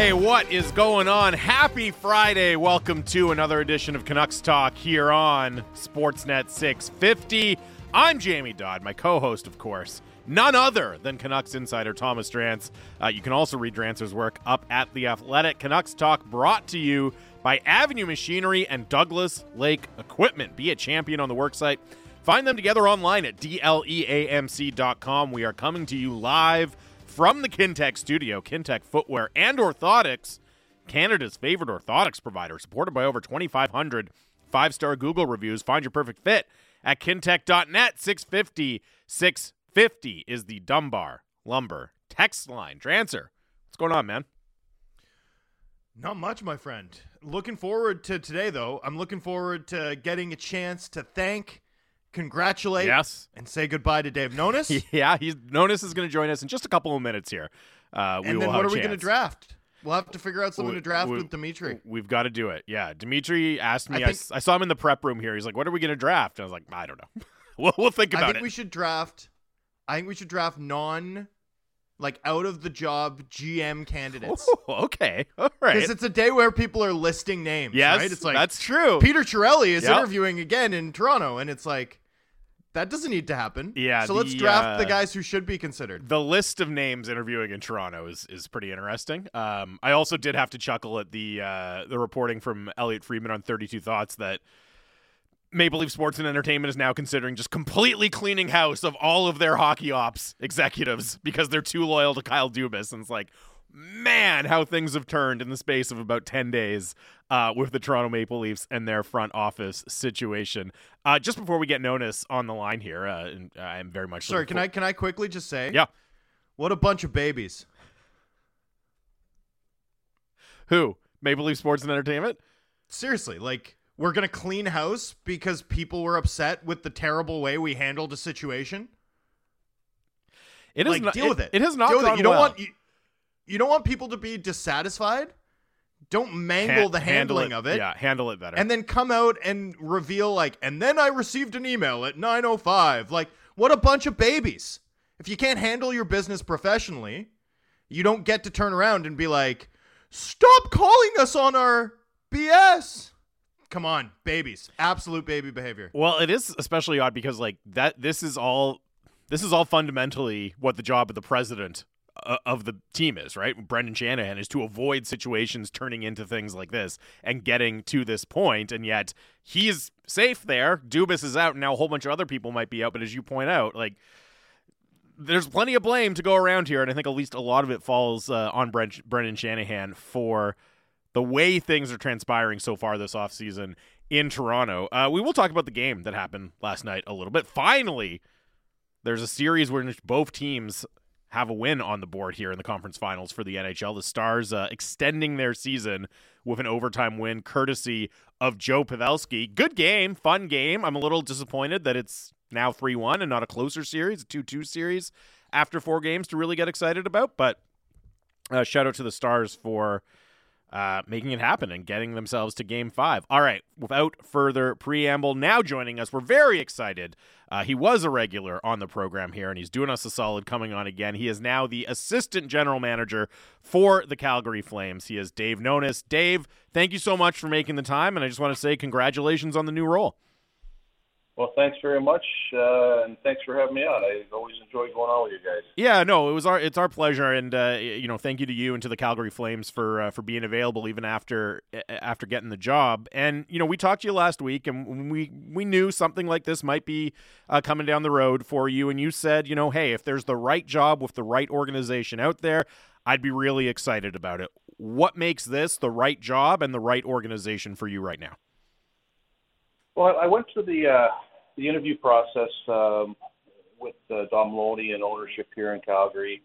Hey, what is going on? Happy Friday. Welcome to another edition of Canucks Talk here on Sportsnet 650. I'm Jamie Dodd, my co host, of course. None other than Canucks insider Thomas Drance. Uh, you can also read Drance's work up at The Athletic. Canucks Talk brought to you by Avenue Machinery and Douglas Lake Equipment. Be a champion on the worksite. Find them together online at dleamc.com. We are coming to you live from the Kintec studio, Kintec Footwear and Orthotics, Canada's favorite orthotics provider, supported by over 2,500 five star Google reviews. Find your perfect fit at kintec.net. 650 650 is the Dunbar Lumber text line. Drancer, what's going on, man? Not much, my friend. Looking forward to today, though. I'm looking forward to getting a chance to thank congratulate yes. and say goodbye to Dave Nonis. yeah, he's Nonis is going to join us in just a couple of minutes here. Uh, and then what are we going to draft? We'll have to figure out something we, to draft we, with Dimitri. We've got to do it. Yeah, Dimitri asked me. I, think, I, I, saw him in the prep room here. He's like, "What are we going to draft?" And I was like, "I don't know. we'll, we'll think about it." I think it. we should draft. I think we should draft non like out of the job GM candidates. Oh, okay, all right. Because it's a day where people are listing names. Yes, right? it's like that's true. Peter Chiarelli is yep. interviewing again in Toronto, and it's like that doesn't need to happen. Yeah. So the, let's draft uh, the guys who should be considered. The list of names interviewing in Toronto is is pretty interesting. Um, I also did have to chuckle at the uh, the reporting from Elliotte Friedman on Thirty Two Thoughts that Maple Leaf Sports and Entertainment is now considering just completely cleaning house of all of their hockey ops executives because they're too loyal to Kyle Dubas. And it's like, man, how things have turned in the space of about 10 days uh, with the Toronto Maple Leafs and their front office situation. Uh, just before we get Nonis on the line here, uh, and I'm very much sorry. Can I can I quickly just say, yeah, what a bunch of babies. Who Maple Leaf Sports and Entertainment? Seriously, like we're gonna clean house because people were upset with the terrible way we handled a situation. It is like, not, deal it, with it. It has not deal gone You don't well. want you, you don't want people to be dissatisfied. Don't mangle the handling it, of it. Yeah, handle it better. And then come out and reveal like, and then I received an email at 9:05. Like, what a bunch of babies. If you can't handle your business professionally, you don't get to turn around and be like, "Stop calling us on our BS." Come on, babies. Absolute baby behavior. Well, it is especially odd because like that this is all this is all fundamentally what the job of the president of the team is, right? Brendan Shanahan is to avoid situations turning into things like this and getting to this point, and yet he's safe there. Dubas is out, and now a whole bunch of other people might be out. But as you point out, like there's plenty of blame to go around here, and I think at least a lot of it falls uh, on Brent, Brendan Shanahan for the way things are transpiring so far this offseason in Toronto. Uh, we will talk about the game that happened last night a little bit. Finally, there's a series where both teams have a win on the board here in the conference finals for the NHL. The Stars uh, extending their season with an overtime win, courtesy of Joe Pavelski. Good game, fun game. I'm a little disappointed that it's now 3 1 and not a closer series, a 2 2 series after four games to really get excited about. But uh, shout out to the Stars for uh, making it happen and getting themselves to game five. All right, without further preamble, now joining us, we're very excited. Uh, he was a regular on the program here, and he's doing us a solid coming on again. He is now the assistant general manager for the Calgary Flames. He is Dave Nonis. Dave, thank you so much for making the time, and I just want to say congratulations on the new role. Well, thanks very much, uh, and thanks for having me on. I always enjoy going on with you guys. Yeah, no, it was our it's our pleasure, and uh, you know, thank you to you and to the Calgary Flames for uh, for being available even after after getting the job. And you know, we talked to you last week, and we we knew something like this might be uh, coming down the road for you, and you said, you know, hey, if there's the right job with the right organization out there, I'd be really excited about it. What makes this the right job and the right organization for you right now? Well, I went to the uh, the interview process um, with uh, Don Maloney and ownership here in Calgary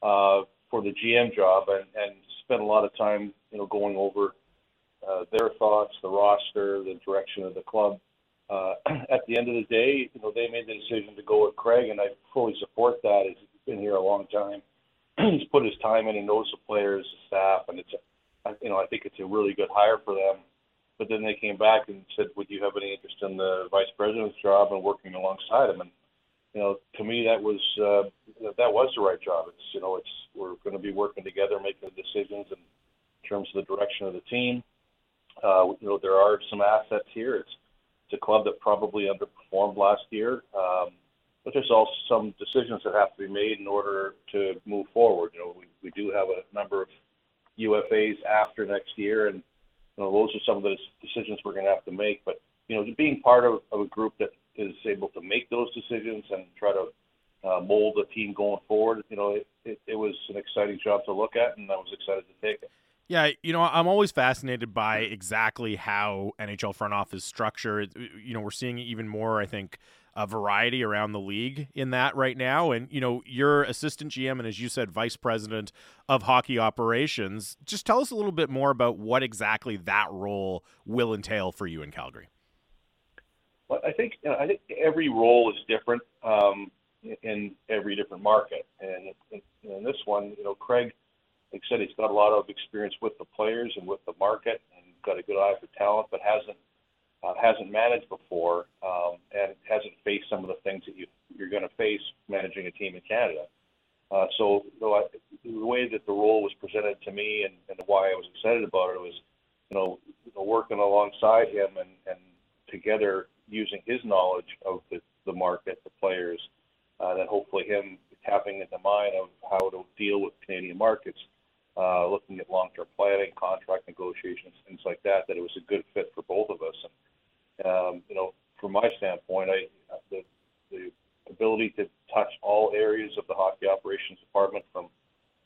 uh, for the GM job, and, and spent a lot of time, you know, going over uh, their thoughts, the roster, the direction of the club. Uh, at the end of the day, you know, they made the decision to go with Craig, and I fully support that. He's been here a long time. He's put his time in. He knows the players, the staff, and it's, a, you know, I think it's a really good hire for them but then they came back and said, "Would you have any interest in the vice president's job and working alongside him?" And you know, to me, that was uh, that was the right job. It's you know, it's we're going to be working together, making the decisions, in terms of the direction of the team. Uh, you know, there are some assets here. It's it's a club that probably underperformed last year, um, but there's also some decisions that have to be made in order to move forward. You know, we, we do have a number of UFAs after next year, and you know, those are some of the decisions we're going to have to make. But you know, being part of, of a group that is able to make those decisions and try to uh, mold the team going forward, you know, it, it, it was an exciting job to look at, and I was excited to take it. Yeah, you know, I'm always fascinated by exactly how NHL front office structure. You know, we're seeing even more, I think, a variety around the league in that right now. And, you know, you're assistant GM and, as you said, vice president of hockey operations. Just tell us a little bit more about what exactly that role will entail for you in Calgary. Well, I think you know, I think every role is different um, in every different market, and in this one, you know, Craig like I said, he's got a lot of experience with the players and with the market, and got a good eye for talent, but hasn't uh, hasn't managed before, um, and hasn't faced some of the things that you you're going to face managing a team in Canada. Uh, so, so I, the way that the role was presented to me, and, and why I was excited about it was, you know, you know working alongside him and, and together using his knowledge of the, the market, the players, uh, then hopefully him tapping into mine of how to deal with Canadian markets uh, looking at long-term planning, contract negotiations, things like that, that it was a good fit for both of us. And um, you know, from my standpoint, I the, the ability to touch all areas of the hockey operations department, from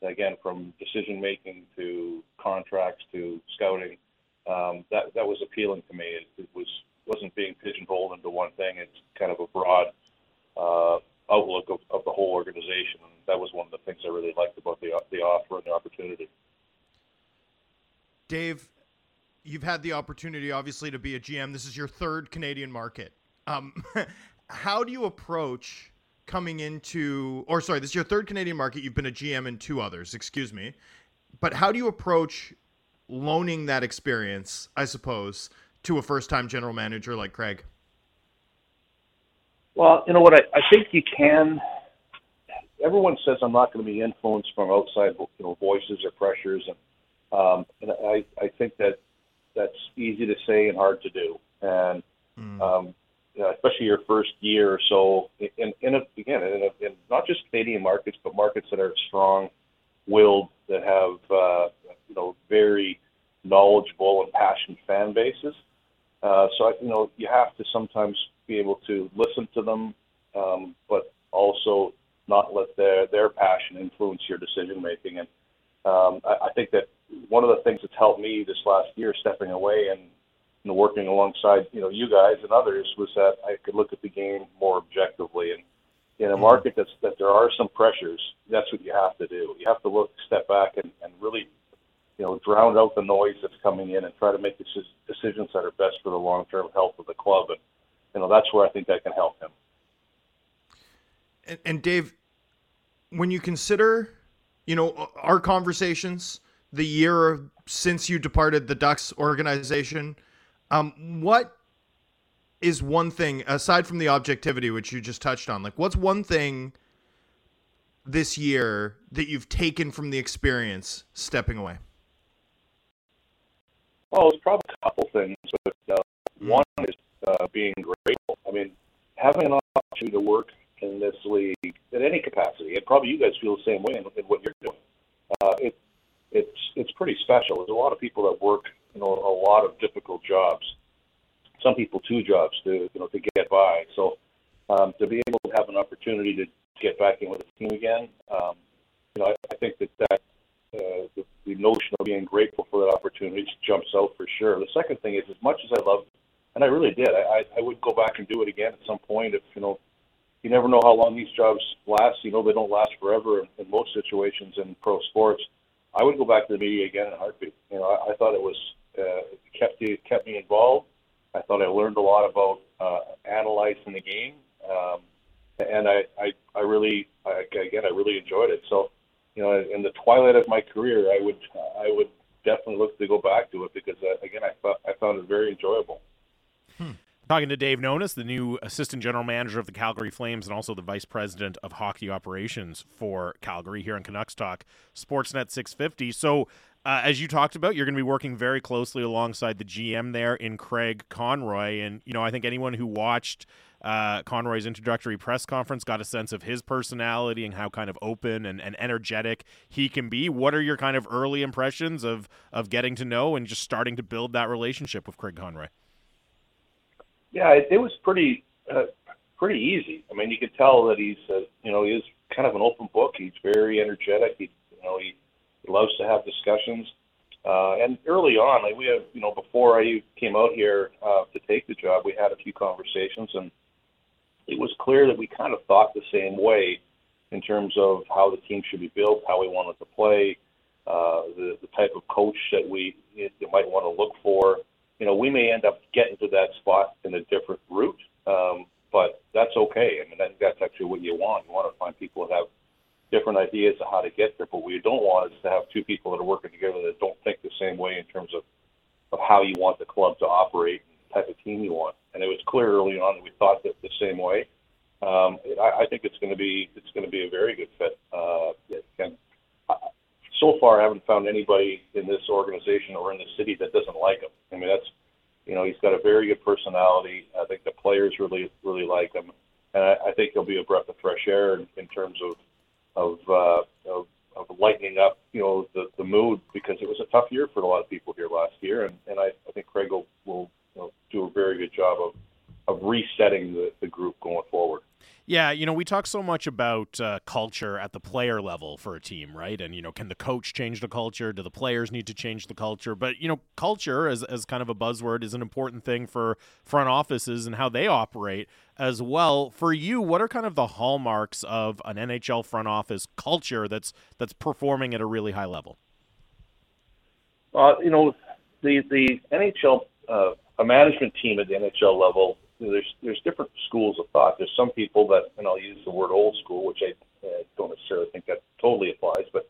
again from decision making to contracts to scouting, um, that that was appealing to me. It, it was wasn't being pigeonholed into one thing. It's kind of a broad uh, outlook of, of the whole organization. And that was one of the things I really liked about the the offer and the opportunity. Dave, you've had the opportunity, obviously, to be a GM. This is your third Canadian market. Um, how do you approach coming into, or sorry, this is your third Canadian market. You've been a GM in two others, excuse me. But how do you approach loaning that experience, I suppose, to a first time general manager like Craig? Well, you know what? I, I think you can. Everyone says I'm not going to be influenced from outside, you know, voices or pressures, and um, and I I think that that's easy to say and hard to do, and mm. um, you know, especially your first year or so in in a, again in, a, in not just Canadian markets, but markets that are strong willed that have uh, you know very knowledgeable and passionate fan bases. Uh, so you know you have to sometimes be able to listen to them, um, but also not let their their passion influence your decision making. And um, I, I think that one of the things that's helped me this last year, stepping away and you know, working alongside you know you guys and others, was that I could look at the game more objectively. And in a mm-hmm. market that's that there are some pressures, that's what you have to do. You have to look, step back, and, and really you know, drown out the noise that's coming in and try to make decisions that are best for the long-term health of the club. And you know that's where I think that can help him. And, and Dave, when you consider, you know, our conversations, the year since you departed the Ducks organization, um, what is one thing aside from the objectivity which you just touched on? Like, what's one thing this year that you've taken from the experience stepping away? Well, it's probably a couple things, but uh, mm. one is uh, being grateful. I mean, having an opportunity to work in this league in any capacity, and probably you guys feel the same way in, in what you're doing. Uh, it, it's it's pretty special. There's a lot of people that work, you know, a lot of difficult jobs. Some people two jobs to you know to get by. So um, to be able to have an opportunity to get back in with the team again, um, you know, I, I think that that uh, the, the notion of being grateful for that opportunity jumps out for sure. The second thing is, as much as I love and I really did. I, I would go back and do it again at some point. If you know, you never know how long these jobs last. You know, they don't last forever in, in most situations in pro sports. I would go back to the media again in a heartbeat. You know, I, I thought it was uh, kept you, kept me involved. I thought I learned a lot about uh, analyzing the game, um, and I, I, I really, I, again, I really enjoyed it. So, you know, in the twilight of my career, I would, I would definitely look to go back to it because, uh, again, I thought I found it very enjoyable. Hmm. Talking to Dave Nonis, the new assistant general manager of the Calgary Flames and also the vice president of hockey operations for Calgary here in Canucks Talk, Sportsnet 650. So, Uh, as you talked about, you're going to be working very closely alongside the GM there in Craig Conroy, and you know I think anyone who watched uh, Conroy's introductory press conference got a sense of his personality and how kind of open and, and energetic he can be. What are your kind of early impressions of of getting to know and just starting to build that relationship with Craig Conroy? Yeah, it, it was pretty uh, pretty easy. I mean, you could tell that he's uh, you know he's kind of an open book. He's very energetic. He you know he, he loves to have discussions. Uh, and early on, like we have, you know, before I came out here uh, to take the job, we had a few conversations, and it was clear that we kind of thought the same way in terms of how the team should be built, how we wanted to play, uh, the, the type of coach that we you might want to look for. You know, we may end up getting to that spot in a different route, um, but that's okay. I mean, I think that's actually what you want. You want to find people that have different ideas of how to get there. But what you don't want is to have two people that are working together that don't think the same way in terms of, of how you want the club to operate and the type of team you want. And it was clear early on that we thought that the same way. Um, I, I think it's going to be it's going to be a very good fit. Uh, and so far, I haven't found anybody in this organization or in the city that doesn't like him. I mean, that's you know he's got a very good personality. I think the players really really like him, and I, I think he'll be a breath of fresh air in, in terms of of, uh, of of lightening up, you know, the the mood because it was a tough year for a lot of people here last year, and and I, I think Craig will will you know, do a very good job of of resetting the, the group going forward. Yeah, you know, we talk so much about uh, culture at the player level for a team, right? And, you know, can the coach change the culture? Do the players need to change the culture? But, you know, culture, as, as kind of a buzzword, is an important thing for front offices and how they operate as well. For you, what are kind of the hallmarks of an NHL front office culture that's that's performing at a really high level? Uh, you know, the, the NHL, uh, a management team at the NHL level there's there's different schools of thought. There's some people that, and I'll use the word old school, which I uh, don't necessarily think that totally applies, but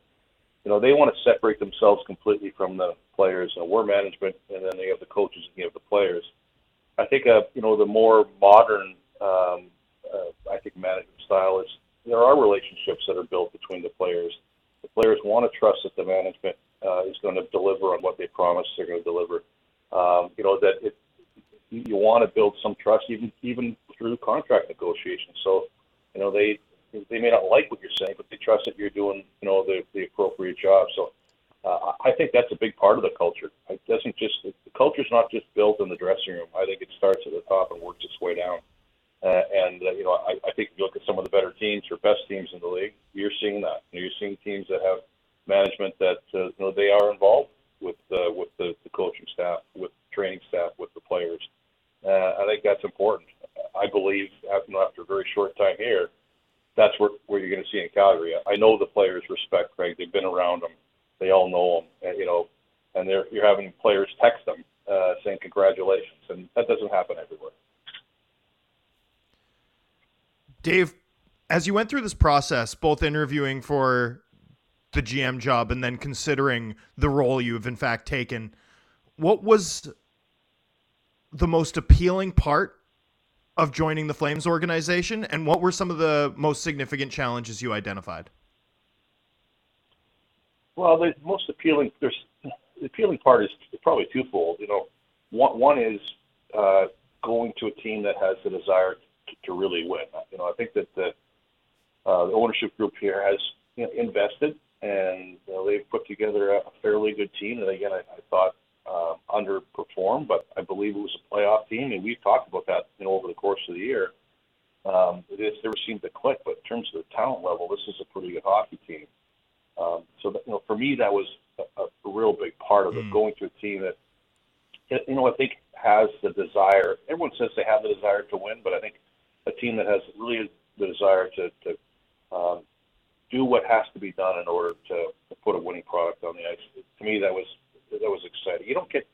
you know they want to separate themselves completely from the players. And we're management, and then they have the coaches and you have the players. I think uh, you know the more modern, um, uh, I think management style is there are relationships that are built between the players. The players want to trust that the management uh, is going to deliver on what they promise they're going to deliver. Um, you know that it, you, you want to build some trust even even through contract negotiations. So, you know, they they may not like what you're saying, but they trust that you're doing you know the the appropriate job. So. Uh, I think that's a big part of the culture. It doesn't just the culture's not just built in the dressing room. I think it starts at the top and works its way down. Uh, and uh, you know, I, I think if you look at some of the better teams or best teams in the league, you're seeing that. You know, you're seeing teams that have management that uh, you know they are involved with uh, with the, the coaching staff, with training staff, with the players. I think that's important. I believe after, a very short time here, that's what you're going to see in Calgary. I know the players respect Craig. They've been around him. They all know him. And, you know, and they're you're having players text them uh, saying congratulations, and that doesn't happen everywhere. Dave, as you went through this process, both interviewing for the GM job and then considering the role you have in fact taken, what was the most appealing part of joining the Flames organization, and what were some of the most significant challenges you identified? Well, the most appealing there's the appealing part is probably twofold. You know, one one is uh, going to a team that has the desire to, to really win. You know, I think that the, uh, the ownership group here has you know, invested and know, they've put together a fairly good team. And again, I, I thought uh, underperformed, but I believe it was a playoff team, and we've talked about that you know over the course of the year. Um, it never seemed to click, but in terms of the talent level, this is a pretty good hockey team. Um, so that, you know, for me, that was a, a real big part of it. Mm. Going to a team that you know I think has the desire. Everyone says they have the desire to win, but I think a team that has really the desire to, to um, do what has to be done in order to, to put a winning product on the ice. To me, that was that was exciting. You don't get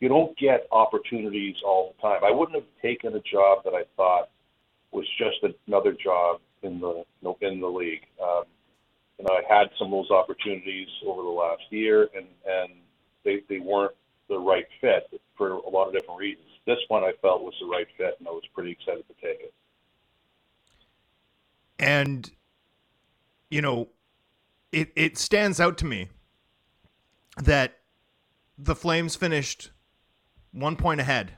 you don't get opportunities all the time. I wouldn't have taken a job that I thought was just another job in the in the league. Um, you know, I had some of those opportunities over the last year, and and they they weren't the right fit for a lot of different reasons. This one I felt was the right fit, and I was pretty excited to take it. And you know, it it stands out to me that the Flames finished one point ahead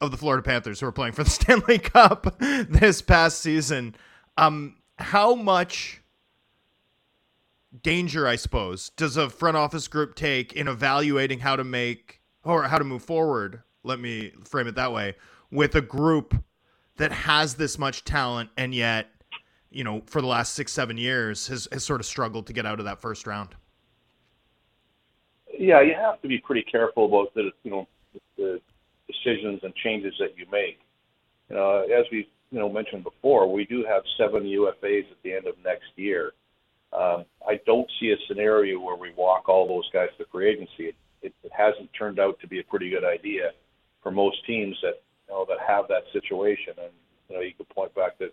of the Florida Panthers who are playing for the Stanley Cup this past season. Um, how much danger, I suppose, does a front office group take in evaluating how to make or how to move forward? Let me frame it that way with a group that has this much talent and yet, you know, for the last six, seven years has, has sort of struggled to get out of that first round. Yeah, you have to be pretty careful about the, you know, the decisions and changes that you make. You know, as we, you know, mentioned before, we do have seven UFAs at the end of next year. Um, I don't see a scenario where we walk all those guys to free agency. It, it, it hasn't turned out to be a pretty good idea for most teams that you know that have that situation. And you know, you could point back to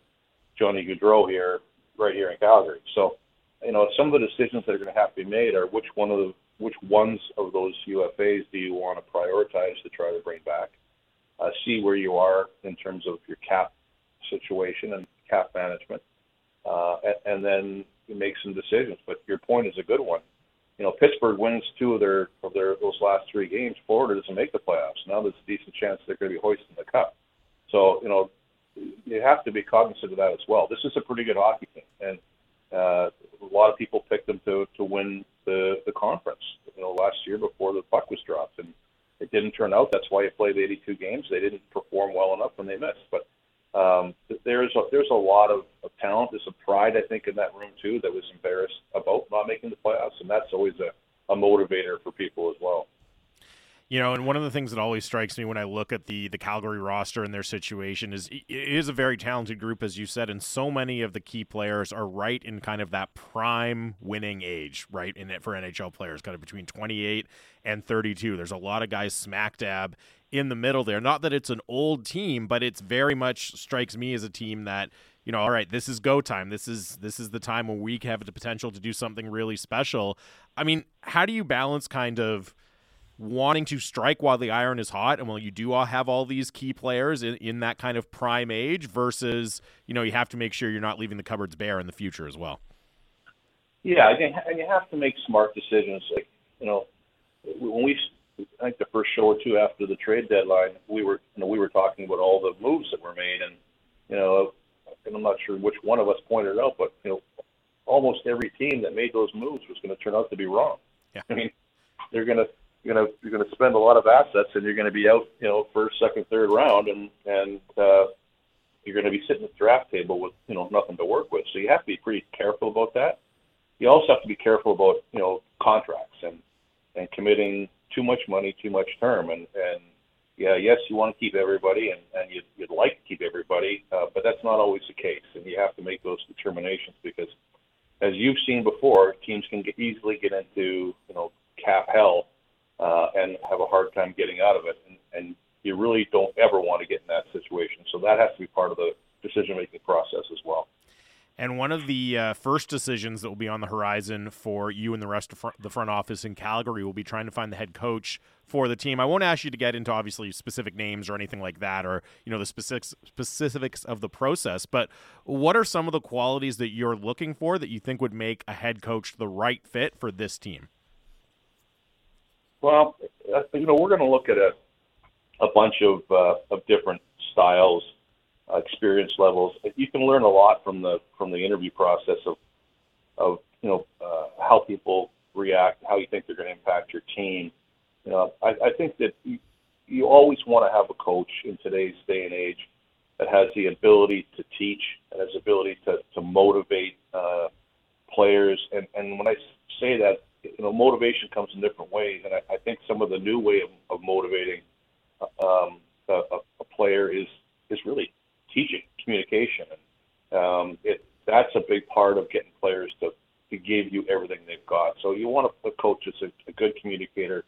Johnny Gaudreau here, right here in Calgary. So, you know, some of the decisions that are going to have to be made are which one of the which ones of those UFAs do you want to prioritize to try to bring back? Uh, see where you are in terms of your cap situation and cap management, uh, and, and then make some decisions. But your point is a good one. You know, Pittsburgh wins two of their of their those last three games. Florida doesn't make the playoffs. Now there's a decent chance they're going to be hoisting the cup. So you know, you have to be cognizant of that as well. This is a pretty good hockey team, and uh, a lot of people picked them to to win the the conference. You know, last year before the puck was dropped, and it didn't turn out. That's why you played 82 games. They didn't perform well enough when they missed. But um, there's a, there's a lot of, of talent. There's a pride, I think, in that room too that was embarrassed about not making the playoffs, and that's always a, a motivator for people as well. You know, and one of the things that always strikes me when I look at the the Calgary roster and their situation is it is a very talented group, as you said, and so many of the key players are right in kind of that prime winning age, right? In it for NHL players, kind of between 28 and 32. There's a lot of guys smack dab in the middle there. Not that it's an old team, but it's very much strikes me as a team that you know, all right, this is go time. This is this is the time when we have the potential to do something really special. I mean, how do you balance kind of wanting to strike while the iron is hot and while you do all have all these key players in, in that kind of prime age versus you know you have to make sure you're not leaving the cupboards bare in the future as well yeah I think and you have to make smart decisions like you know when we i think the first show or two after the trade deadline we were you know we were talking about all the moves that were made and you know and i'm not sure which one of us pointed it out but you know almost every team that made those moves was going to turn out to be wrong yeah. i mean they're going to you're gonna you're gonna spend a lot of assets, and you're gonna be out, you know, first, second, third round, and and uh, you're gonna be sitting at the draft table with you know nothing to work with. So you have to be pretty careful about that. You also have to be careful about you know contracts and and committing too much money, too much term, and and yeah, yes, you want to keep everybody, and and you'd, you'd like to keep everybody, uh, but that's not always the case, and you have to make those determinations because, as you've seen before, teams can get, easily get into you know cap hell uh, and have a hard time getting out of it. And, and you really don't ever want to get in that situation. So that has to be part of the decision making process as well. And one of the uh, first decisions that will be on the horizon for you and the rest of fr- the front office in Calgary will be trying to find the head coach for the team. I won't ask you to get into obviously specific names or anything like that, or you know the specifics specifics of the process. But what are some of the qualities that you're looking for that you think would make a head coach the right fit for this team? Well, uh, you know, we're going to look at a a bunch of uh, of different styles, uh, experience levels. You can learn a lot from the from the interview process of of you know uh, how people react, how you think they're going to impact your team. You know, I, I think that you, you always want to have a coach in today's day and age that has the ability to teach and has the ability to to motivate uh, players. And and when I say that, you know, motivation comes in different ways, and I, I think some of the new way of, of motivating um, a, a player is is really teaching communication, and um, it that's a big part of getting players to to give you everything they've got. So you want a, a coach that's a, a good communicator.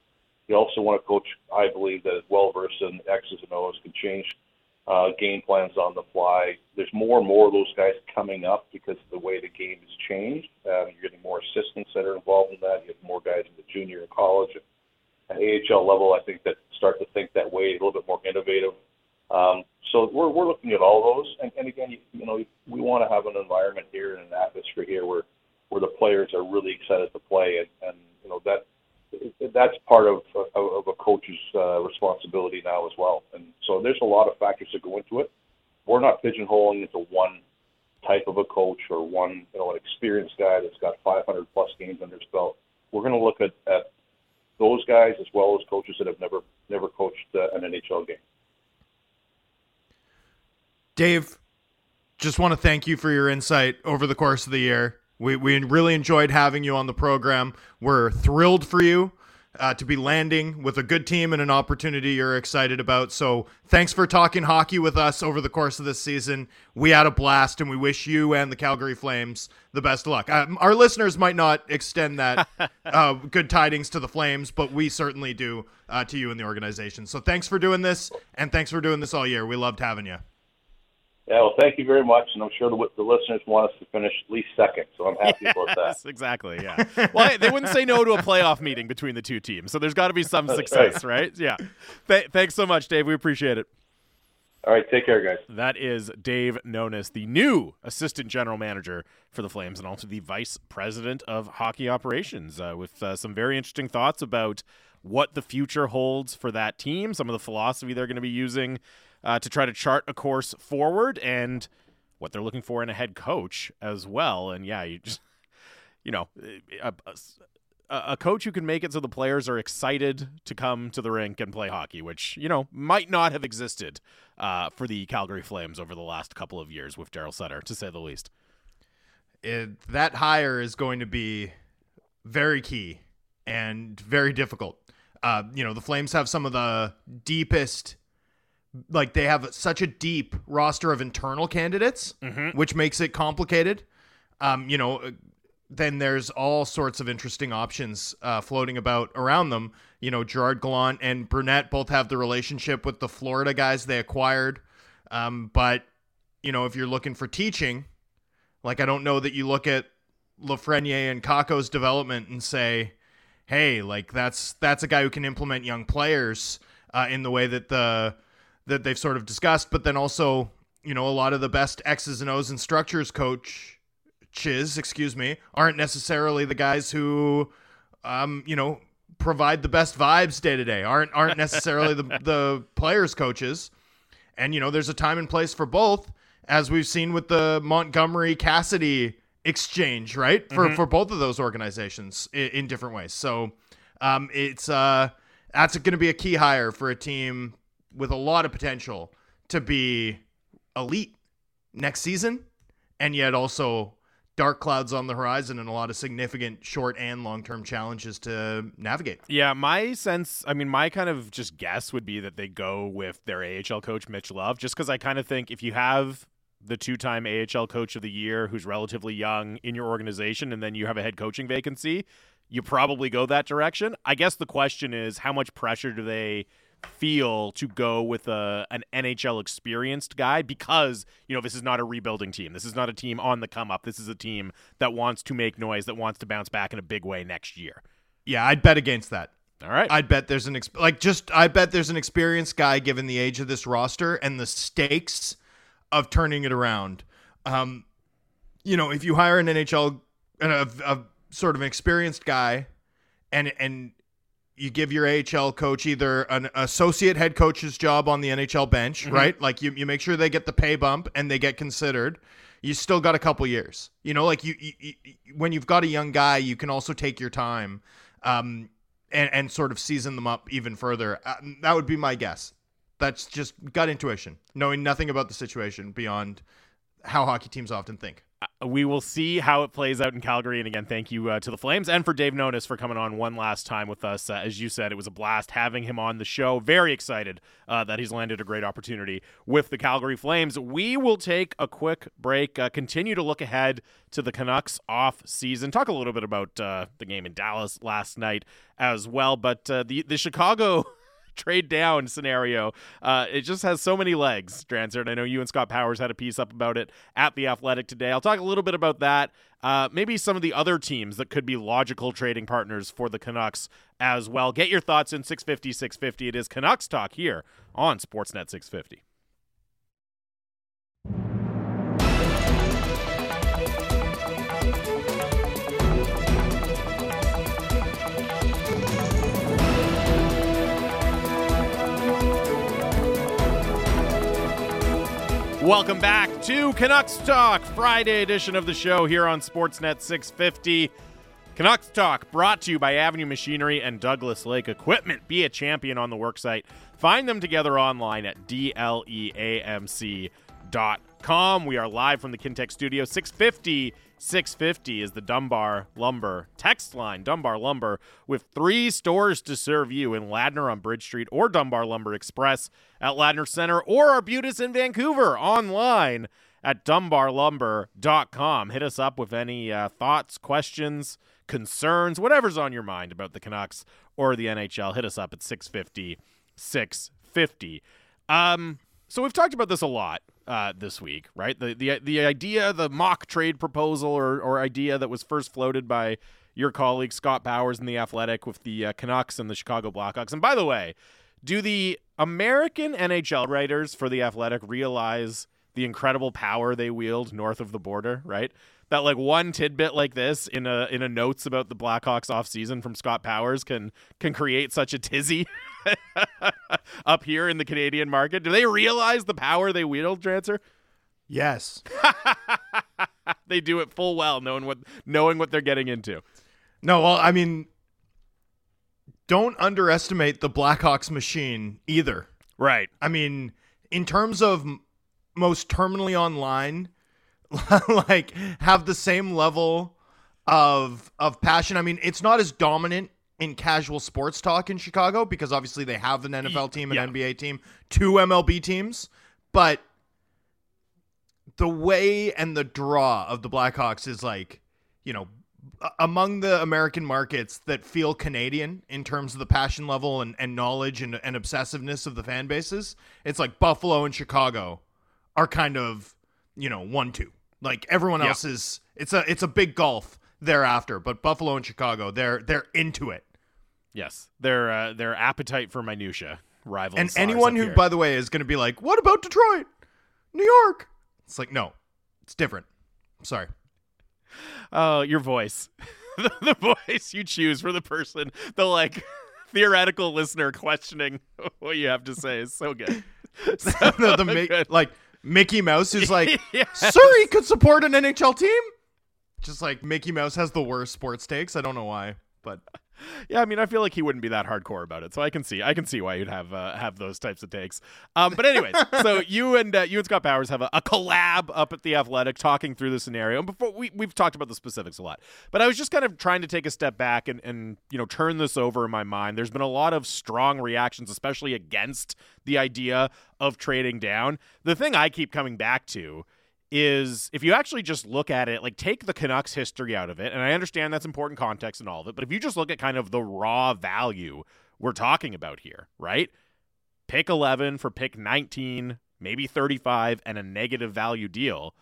You also want a coach, I believe, that is well versed in X's and O's, can change uh, game plans on the fly. There's more and more of those guys coming up because of the way the game has changed. Um, you're getting more assistants that are involved in that. You have more guys in the junior and college and AHL level. I think that start to think that way, a little bit more innovative. Um, so we're we're looking at all those, and, and again, you, you know, we want to have an environment here and an atmosphere here where where the players are really excited to play, and, and you know that that's part of of, of a coach's uh, responsibility now as well. And so there's a lot of factors that go into it. We're not pigeonholing into one type of a coach or one you know an experienced guy that's got 500 plus games under his belt. We're going to look at, at those guys as well as coaches that have never never coached uh, an NHL game. Dave, just want to thank you for your insight over the course of the year. We, we really enjoyed having you on the program. We're thrilled for you uh, to be landing with a good team and an opportunity you're excited about. So thanks for talking hockey with us over the course of this season. We had a blast, and we wish you and the Calgary Flames the best of luck. Um, our listeners might not extend that uh, good tidings to the Flames, but we certainly do uh, to you and the organization. So thanks for doing this, and thanks for doing this all year. We loved having you. Yeah, well, thank you very much, and I'm sure the, the listeners want us to finish at least second, so I'm happy yes, about that. Exactly. Yeah. well, they wouldn't say no to a playoff meeting between the two teams, so there's got to be some success, right. right? Yeah. Th- thanks so much, Dave. We appreciate it. All right, take care, guys. That is Dave Nonis, the new assistant general manager for the Flames, and also the vice president of hockey operations, uh, with uh, some very interesting thoughts about what the future holds for that team, some of the philosophy they're going to be using uh, to try to chart a course forward and what they're looking for in a head coach as well. And yeah, you just, you know, a, a, a, coach who can make it so the players are excited to come to the rink and play hockey, which, you know, might not have existed uh, for the Calgary Flames over the last couple of years with Daryl Sutter, to say the least. It, that hire is going to be very key and very difficult. Uh, you know, the Flames have some of the deepest like they have such a deep roster of internal candidates, mm-hmm. which makes it complicated. Um, you know, then there's all sorts of interesting options uh, floating about around them. You know, Gerard Gallant and Brunette both have the relationship with the Florida guys they acquired. Um, but you know, if you're looking for teaching, like I don't know that you look at Lafreniere and Kakko's development and say, "Hey, like that's that's a guy who can implement young players uh, in the way that the that they've sort of discussed, but then also, you know, a lot of the best X's and O's and structures coaches, excuse me, aren't necessarily the guys who, um, you know, provide the best vibes day to day. aren't aren't necessarily the the players coaches, and you know, there's a time and place for both, as we've seen with the Montgomery Cassidy exchange, right? For mm-hmm. for both of those organizations in, in different ways. So, um, it's uh, that's going to be a key hire for a team with a lot of potential to be elite next season, and yet also dark clouds on the horizon and a lot of significant short and long term challenges to navigate. Yeah, my sense, I mean, my kind of just guess would be that they go with their AHL coach, Mitch Love, just because I kind of think if you have the two time AHL coach of the year who's relatively young in your organization and then you have a head coaching vacancy, you probably go that direction. I guess the question is how much pressure do they feel to go with a an NHL experienced guy because you know this is not a rebuilding team. This is not a team on the come up. This is a team that wants to make noise, that wants to bounce back in a big way next year. Yeah, I'd bet against that. All right. I'd bet there's an ex- like just I bet there's an experienced guy given the age of this roster and the stakes of turning it around. Um, you know, if you hire an NHL and a, a sort of an experienced guy and and you give your AHL coach either an associate head coach's job on the NHL bench, mm-hmm. right? Like you, you make sure they get the pay bump and they get considered. You still got a couple years, you know. Like you, you, you when you've got a young guy, you can also take your time, um, and and sort of season them up even further. Uh, that would be my guess. That's just gut intuition, knowing nothing about the situation beyond how hockey teams often think. Uh, we will see how it plays out in Calgary. And again, thank you uh, to the Flames and for Dave Nonis for coming on one last time with us. Uh, as you said, it was a blast having him on the show. Very excited uh, that he's landed a great opportunity with the Calgary Flames. We will take a quick break, uh, continue to look ahead to the Canucks off season, talk a little bit about uh, the game in Dallas last night as well. But the, the Chicago. trade down scenario. Uh, it just has so many legs, Drancer. I know you and Scott Powers had a piece up about it at The Athletic today. I'll talk a little bit about that. Uh, maybe some of the other teams that could be logical trading partners for the Canucks as well. Get your thoughts in 650 650. It is Canucks Talk here on Sportsnet 650. Welcome back to Canucks Talk, Friday edition of the show here on Sportsnet 650. Canucks Talk brought to you by Avenue Machinery and Douglas Lake Equipment. Be a champion on the worksite. Find them together online at dleamc.com. We are live from the Kintec studio. 650 650 is the Dunbar Lumber text line. Dunbar Lumber with three stores to serve you in Ladner on Bridge Street or Dunbar Lumber Express at Ladner Center or Arbutus in Vancouver online at dunbarlumber.com. Hit us up with any uh, thoughts, questions, concerns, whatever's on your mind about the Canucks or the NHL. Hit us up at 650 650. Um, so we've talked about this a lot uh, this week, right? The the the idea, the mock trade proposal or or idea that was first floated by your colleague Scott Powers in the Athletic with the uh, Canucks and the Chicago Blackhawks. And by the way, do the American NHL writers for the Athletic realize the incredible power they wield north of the border, right? That like one tidbit like this in a in a notes about the Blackhawks offseason from Scott Powers can can create such a tizzy up here in the Canadian market. Do they realize the power they wield, Drancer? Yes. they do it full well, knowing what knowing what they're getting into. No, well, I mean, don't underestimate the Blackhawks machine either. Right. I mean, in terms of most terminally online, like have the same level of of passion. I mean, it's not as dominant in casual sports talk in Chicago because obviously they have an NFL team, an Yeah. NBA team, two MLB teams, but the way and the draw of the Blackhawks is like, you know, among the American markets that feel Canadian in terms of the passion level and, and knowledge and, and obsessiveness of the fan bases, it's like Buffalo and Chicago are kind of, you know, one two. Like everyone Yeah. else is it's a it's a big gulf thereafter, but Buffalo and Chicago, they're they're into it. Yes. Their uh, their appetite for minutia rivals. And anyone who, here. by the way, is going to be like, "What about Detroit, New York?" It's like, no, it's different. Sorry. Oh, your voice. the, the voice you choose for the person, the like theoretical listener questioning what you have to say is so good. So the, the good. like Mickey Mouse is like, Yes. Surrey could support an NHL team. Just like Mickey Mouse has the worst sports takes. I don't know why, but Yeah, I mean, I feel like he wouldn't be that hardcore about it, so I can see, I can see why you'd have uh, have those types of takes. Um, but anyways, so you and uh, you and Scott Powers have a, a collab up at the Athletic, talking through the scenario. And before we we've talked about the specifics a lot, but I was just kind of trying to take a step back and and you know turn this over in my mind. There's been a lot of strong reactions, especially against the idea of trading down. The thing I keep coming back to is if you actually just look at it, like take the Canucks history out of it, and I understand that's important context and all of it, but if you just look at kind of the raw value we're talking about here, right? Pick 11 for pick 19, maybe 35, and a negative value deal.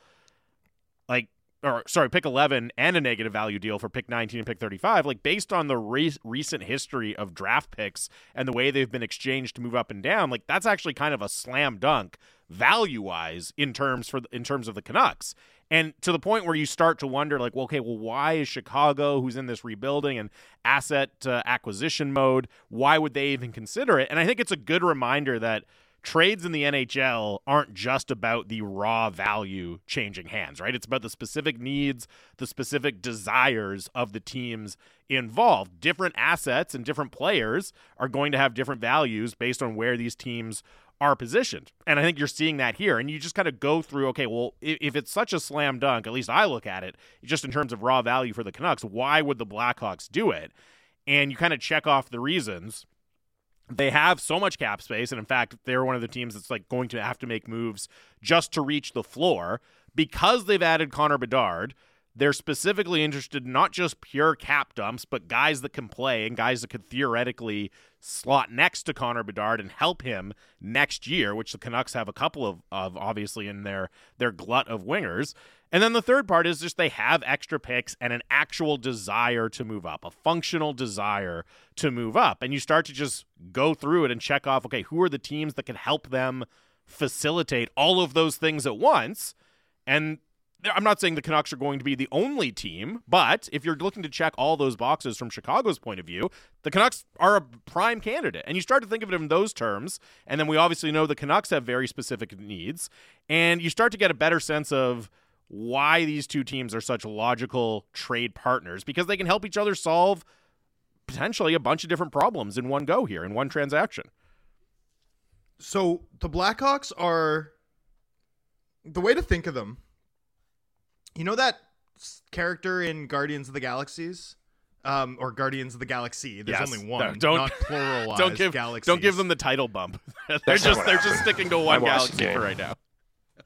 Like, or sorry, pick 11 and a negative value deal for pick 19 and pick 35. Like, based on the re- recent history of draft picks and the way they've been exchanged to move up and down, like, that's actually kind of a slam dunk value wise in terms for in terms of the Canucks. And to the point where you start to wonder, like, well, okay, well, why is Chicago, who's in this rebuilding and asset uh, acquisition mode, why would they even consider it? And I think it's a good reminder that trades in the NHL aren't just about the raw value changing hands, right? It's about the specific needs, the specific desires of the teams involved. Different assets and different players are going to have different values based on where these teams are positioned. And I think you're seeing that here. And you just kind of go through, okay, well, if, it's such a slam dunk, at least I look at it, just in terms of raw value for the Canucks, why would the Blackhawks do it? And you kind of check off the reasons they have so much cap space and in fact they're one of the teams that's like going to have to make moves just to reach the floor because they've added Connor Bedard they're specifically interested in not just pure cap dumps but guys that can play and guys that could theoretically slot next to Connor Bedard and help him next year which the Canucks have a couple of, of obviously in their their glut of wingers and then the third part is just they have extra picks and an actual desire to move up, a functional desire to move up. And you start to just go through it and check off okay, who are the teams that can help them facilitate all of those things at once? And I'm not saying the Canucks are going to be the only team, but if you're looking to check all those boxes from Chicago's point of view, the Canucks are a prime candidate. And you start to think of it in those terms, and then we obviously know the Canucks have very specific needs, and you start to get a better sense of why these two teams are such logical trade partners because they can help each other solve potentially a bunch of different problems in one go here in one transaction. So the Blackhawks are the way to think of them. You know that character in Guardians of the Galaxies, um, or Guardians of the Galaxy. There's Yes. only one. No, don't- not pluralized don't give galaxies. don't give them the title bump. they're That's just they're just sticking to one galaxy for right now.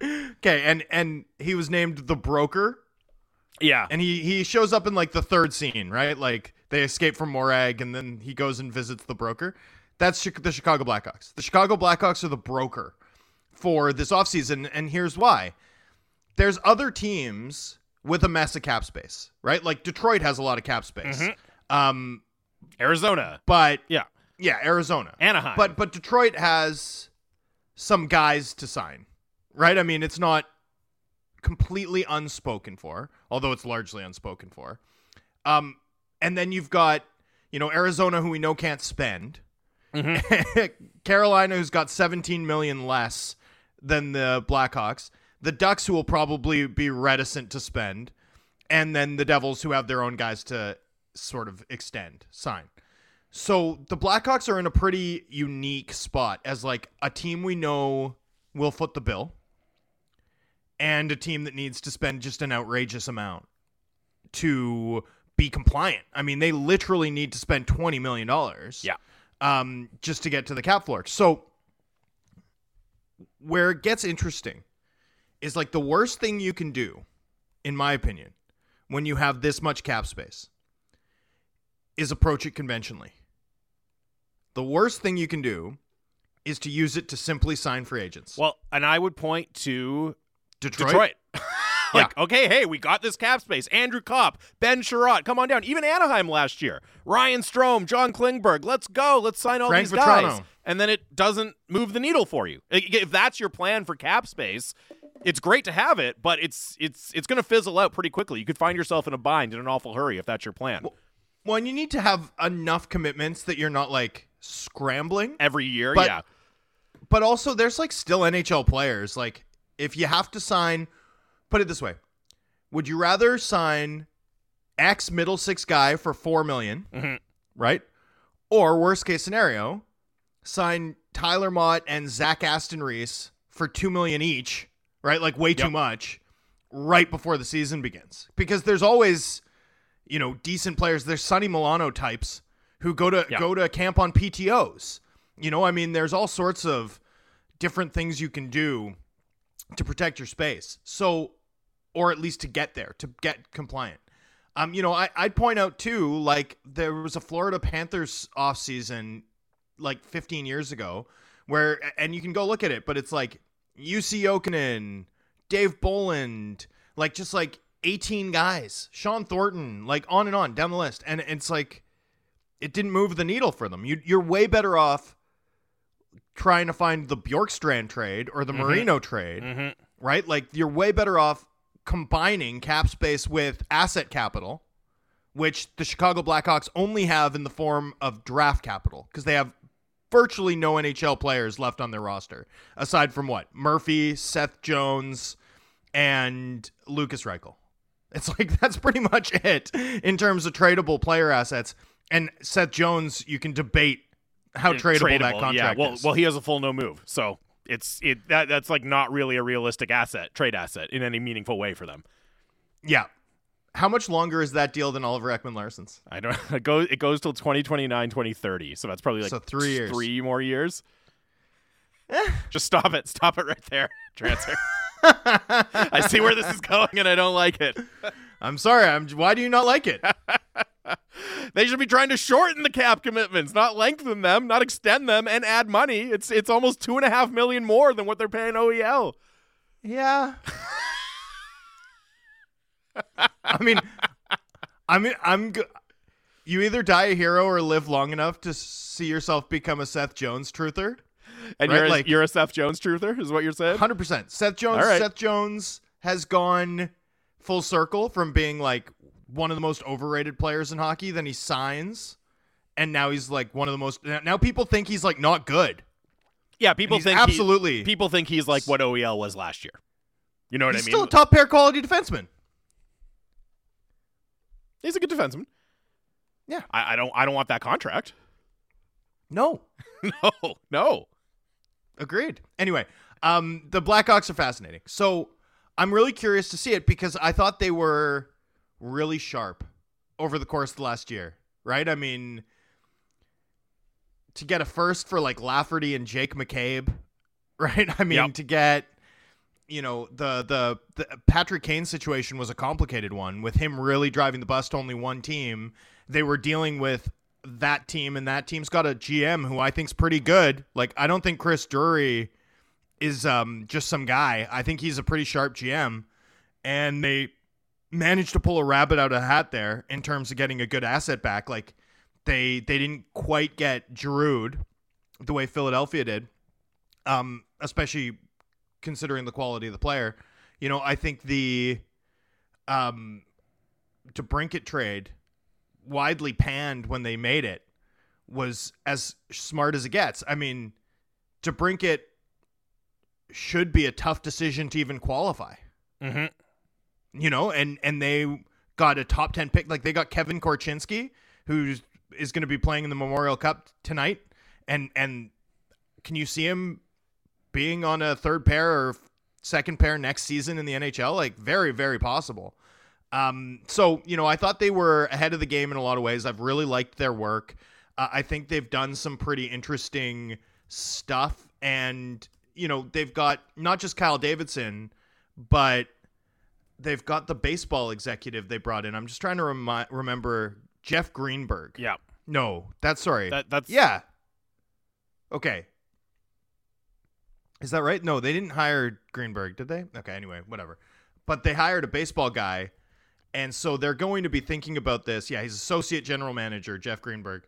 Okay, and and he was named the Broker, Yeah. and he he shows up in like the third scene, right? Like they escape from Morag, and then he goes and visits the Broker. That's Chi- the Chicago Blackhawks. The Chicago Blackhawks are the broker for this offseason, and here's why. There's other teams with a mess of cap space, right? Like Detroit has a lot of cap space. Um, Arizona. but Yeah. yeah, Arizona. Anaheim. But but Detroit has some guys to sign, right? I mean, it's not completely unspoken for, although it's largely unspoken for. Um, and then you've got you know Arizona, who we know can't spend. Carolina, who's got 17 million less than the Blackhawks. The Ducks, who will probably be reticent to spend, and then the Devils, who have their own guys to sort of extend, sign. So the Blackhawks are in a pretty unique spot as like a team we know will foot the bill and a team that needs to spend just an outrageous amount to be compliant. I mean, they literally need to spend 20 million dollars. Yeah. Um just to get to the cap floor. So where it gets interesting is like the worst thing you can do in my opinion when you have this much cap space is approach it conventionally. The worst thing you can do is to use it to simply sign free agents. well, and I would point to Detroit, Detroit. like, okay, hey, we got this cap space. Andrew Copp, Ben Chiarot, come on down. Even Anaheim last year. Ryan Strome, John Klingberg. Let's go. Let's sign all Frank these guys. And then it doesn't move the needle for you. If that's your plan for cap space, it's great to have it, but it's it's it's going to fizzle out pretty quickly. You could find yourself in a bind in an awful hurry if that's your plan. Well, and you need to have enough commitments that you're not like scrambling, Every year, But- yeah. but also there's like still NHL players. Like if you have to sign, put it this way: Would you rather sign X middle six guy for four million, Mhm. right? Or worst case scenario, sign Tyler Motte and Zach Aston Reese for two million each, right? Like way too much, right before the season begins. Because there's always, you know, decent players. There's Sonny Milano types who go to Yeah. go to camp on PTOs. You know, I mean, there's all sorts of different things you can do to protect your space. So, or at least to get there, to get compliant. Um, you know, I, I'd point out too, like there was a Florida Panthers offseason like 15 years ago where, and you can go look at it, but it's like Jussi Jokinen, Dave Bolland, like just like 18 guys, Shawn Thornton, like on and on down the list. And it's like, it didn't move the needle for them. You, you're way better off trying to find the Bjorkstrand trade or the Marino trade, Mhm. right? Like you're way better off combining cap space with asset capital, which the Chicago Blackhawks only have in the form of draft capital because they have virtually no NHL players left on their roster aside from what Murphy, Seth Jones, and Lukas Reichel. It's like that's pretty much it in terms of tradable player assets. And Seth Jones, you can debate how tradable, that contract yeah. Well, is. well, he has a full no move, so it's it that that's like not really a realistic asset, trade asset in any meaningful way for them. yeah. How much longer is that deal than Oliver Ekman-Larsson's? I don't. It goes. It goes till 2029, 2030. So that's probably like So three years. Three more years. Eh. Just stop it. Stop it right there. Drancer. I see where this is going, and I don't like it. I'm sorry. I'm. Why do you not like it? They should be trying to shorten the cap commitments, not lengthen them, not extend them, and add money. It's it's almost two and a half million more than what they're paying OEL. Yeah. I mean, I mean, I'm. Go- you either die a hero or live long enough to see yourself become a Seth Jones truther. And Right, you're a, like- you're a Seth Jones truther, is what you're saying? Hundred percent. Seth Jones. Right. Seth Jones has gone full circle from being like one of the most overrated players in hockey. Then he signs, and now he's like one of the most. Now people think he's like not good. Yeah, people think he- absolutely- people think he's like what OEL was last year. You know what He's I mean? still a top pair quality defenseman. he's a good defenseman. Yeah. I, I don't I don't want that contract. No, no, no. Agreed. Anyway, um, the Blackhawks are fascinating. So I'm really curious to see it because I thought they were really sharp over the course of the last year, right? I mean, to get a first for like Lafferty and Jake McCabe, right? I mean, Yep. to get you know the, the the Patrick Kane situation was a complicated one with him really driving the bus to only one team. They were dealing with that team, and that team's got a GM who I think's pretty good. Like I don't think Chris Drury is um just some guy. I think he's a pretty sharp GM, and they managed to pull a rabbit out of a hat there in terms of getting a good asset back. Like they they didn't quite get Giroux the way Philadelphia did, um, especially considering the quality of the player. You know, I think the um Brinket trade widely panned when they made it was as smart as it gets. I mean, DeBrincat should be a tough decision to even qualify Mm-hmm. you know, and and they got a top ten pick. Like they got Kevin Korchinski, who is going to be playing in the Memorial Cup tonight, and and can you see him being on a third pair or second pair next season in the NHL? Like very very possible. Um, so you know, I thought they were ahead of the game in a lot of ways. I've really liked their work. Uh, I think they've done some pretty interesting stuff, and you know, they've got not just Kyle Davidson, but they've got the baseball executive they brought in. I'm just trying to remi- remember Jeff Greenberg. Yeah. No, that's sorry. That that's yeah. Okay. Is that right? No, they didn't hire Greenberg, did they? Okay, anyway, whatever. But they hired a baseball guy, and so they're going to be thinking about this. Yeah, he's associate general manager, Jeff Greenberg.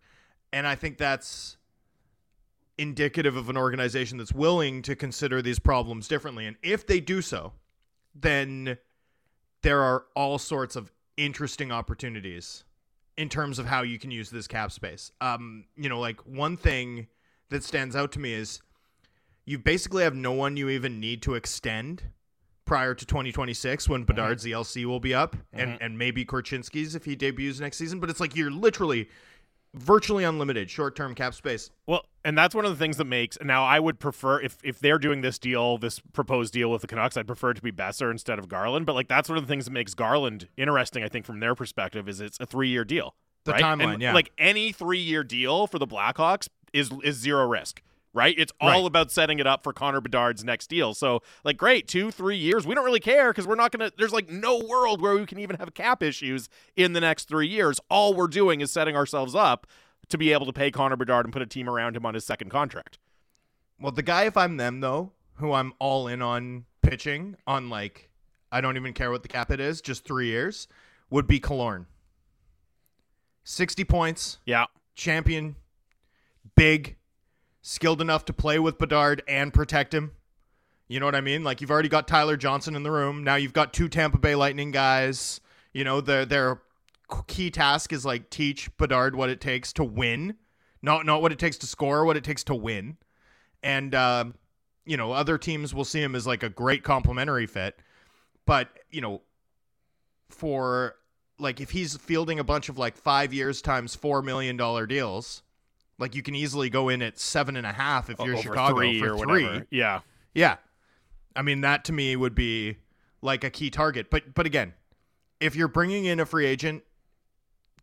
And I think that's indicative of an organization that's willing to consider these problems differently. And if they do so, then there are all sorts of interesting opportunities in terms of how you can use this cap space. Um, you know, like one thing that stands out to me is you basically have no one you even need to extend prior to 2026 when Bedard's ELC will be up and, and maybe Korchinski's if he debuts next season. But it's like you're literally virtually unlimited short term cap space. Well, and that's one of the things that makes now I would prefer if if they're doing this deal, this proposed deal with the Canucks, I'd prefer it to be Boeser instead of Garland. But like that's one of the things that makes Garland interesting, I think, from their perspective, is it's a three year deal. The right? timeline, And, yeah. Like any three year deal for the Blackhawks is is zero risk. Right? It's all Right. about setting it up for Connor Bedard's next deal. So, like, great, two, three years. We don't really care because we're not going to, there's like no world where we can even have cap issues in the next three years. All we're doing is setting ourselves up to be able to pay Connor Bedard and put a team around him on his second contract. Well, the guy, if I'm them though, who I'm all in on pitching on like I don't even care what the cap it is, just three years, would be Killorn. Sixty points, Yeah. champion, big, skilled enough to play with Bedard and protect him. You know what I mean? Like you've already got Tyler Johnson in the room. Now you've got two Tampa Bay Lightning guys. You know, their their key task is like teach Bedard what it takes to win. Not not what it takes to score, what it takes to win. And uh, you know, other teams will see him as like a great complementary fit. But, you know, for like if he's fielding a bunch of like five years times four million dollar deals, like you can easily go in at seven and a half if you're Over Chicago three for or three. whatever. Yeah. Yeah. I mean that to me would be like a key target. But but again, if you're bringing in a free agent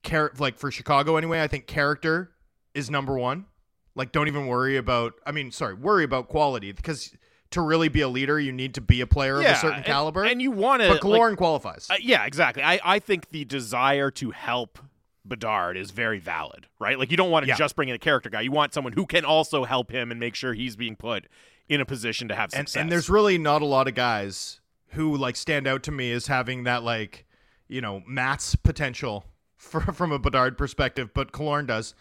char- like for Chicago anyway, I think character is number 1. Like don't even worry about I mean, sorry, worry about quality because to really be a leader, you need to be a player of a certain and- caliber. And, you want to but Killorn qualifies. Uh, yeah, exactly. I, I think the desire to help Bedard is very valid, right? Like you don't want to Yeah. just bring in a character guy. You want someone who can also help him and make sure he's being put in a position to have and, success. and there's really not a lot of guys who like stand out to me as having that like you know Matt's potential for, from a Bedard perspective, but Killorn does.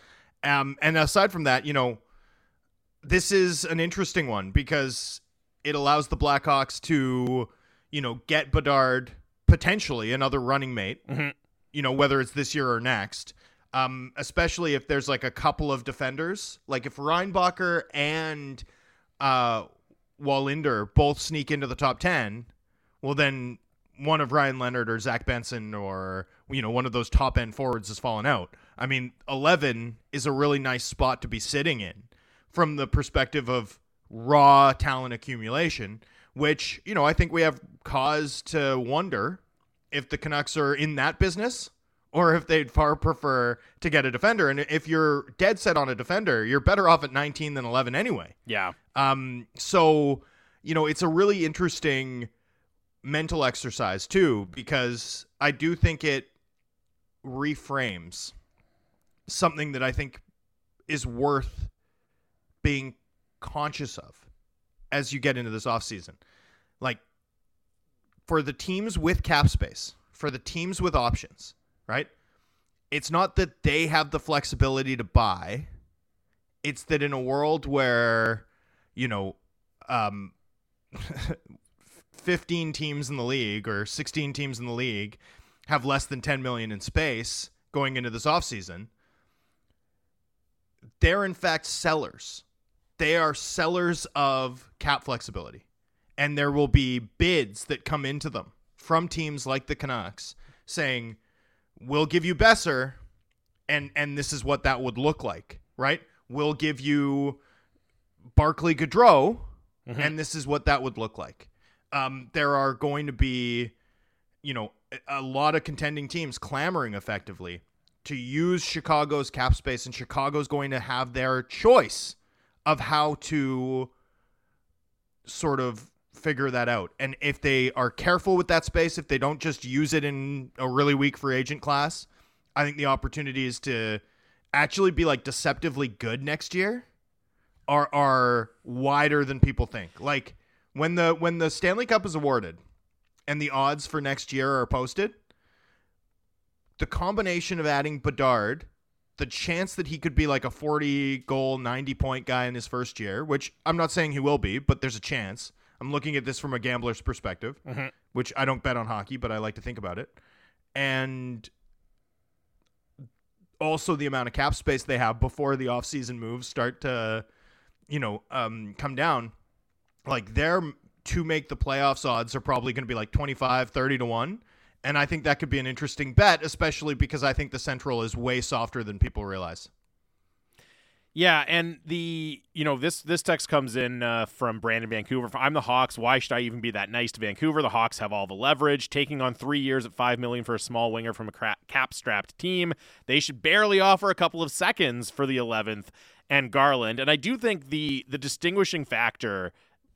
Um, and aside from that, you know, this is an interesting one because it allows the Blackhawks to you know get Bedard potentially another running mate. Mhm. You know, whether it's this year or next. Um, especially if there's like a couple of defenders, like if Reinbacher and uh, Willander both sneak into the top ten, well then one of Ryan Leonard or Zach Benson or you know one of those top end forwards has fallen out. I mean, eleven is a really nice spot to be sitting in from the perspective of raw talent accumulation, which you know I think we have cause to wonder if the Canucks are in that business or if they'd far prefer to get a defender. And if you're dead set on a defender, you're better off at 19 than 11 anyway. Yeah. Um, so, you know, it's a really interesting mental exercise too, because I do think it reframes something that I think is worth being conscious of as you get into this offseason. Like for the teams with cap space, for the teams with options, right? It's not that they have the flexibility to buy. It's that in a world where, you know, um, 15 teams in the league or 16 teams in the league have less than 10 million in space going into this offseason, they're in fact sellers. They are sellers of cap flexibility. And there will be bids that come into them from teams like the Canucks saying, we'll give you Boeser, and and this is what that would look like, right? We'll give you Barclay Goodrow, and this is what that would look like. Um, there are going to be, you know, a- a lot of contending teams clamoring effectively to use Chicago's cap space, and Chicago's going to have their choice of how to sort of figure that out. And if they are careful with that space, if they don't just use it in a really weak free agent class, I think the opportunities to actually be like deceptively good next year are are wider than people think. Like when the when the Stanley Cup is awarded and the odds for next year are posted, the combination of adding Bedard, the chance that he could be like a 40 goal, 90 point guy in his first year, which I'm not saying he will be, but there's a chance. I'm looking at this from a gambler's perspective, Mhm. which I don't bet on hockey, but I like to think about it. And also the amount of cap space they have before the offseason moves start to, you know, um, come down. Like their to make the playoffs odds are probably going to be like 25, 30 to 1. And I think that could be an interesting bet, especially because I think the Central is way softer than people realize. Yeah, and the you know this this text comes in uh, from Brandon Vancouver. I'm the Hawks. Why should I even be that nice to Vancouver? The Hawks have all the leverage. Taking on three years at five million for a small winger from a cap-strapped team, they should barely offer a couple of seconds for the 11th and Garland. And I do think the the distinguishing factor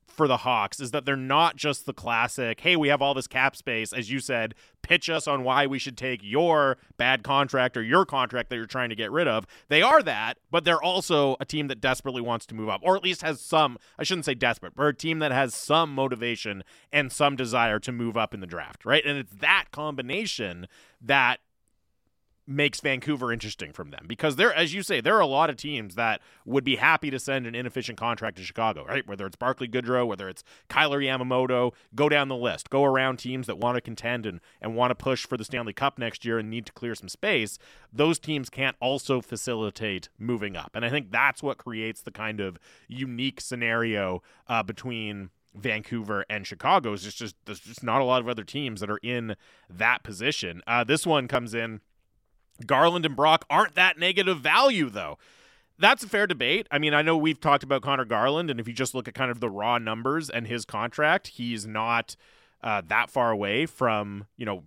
for the Hawks is that they're not just the classic, hey, we have all this cap space, as you said, pitch us on why we should take your bad contract or your contract that you're trying to get rid of. They are that, but they're also a team that desperately wants to move up, or at least has some, I shouldn't say desperate, but a team that has some motivation and some desire to move up in the draft, right? And it's that combination that makes Vancouver interesting from them because there, as you say, there are a lot of teams that would be happy to send an inefficient contract to Chicago, right? Whether it's Barclay Goodrow, whether it's Kailer Yamamoto, go down the list, go around teams that want to contend and, and want to push for the Stanley Cup next year and need to clear some space. Those teams can't also facilitate moving up. And I think that's what creates the kind of unique scenario uh, between Vancouver and Chicago. Is just, just there's just not a lot of other teams that are in that position. Uh, this one comes in. Garland and Brock aren't that negative value, though. That's a fair debate. I mean, I know we've talked about Conor Garland, and if you just look at kind of the raw numbers and his contract, he's not uh, that far away from, you know,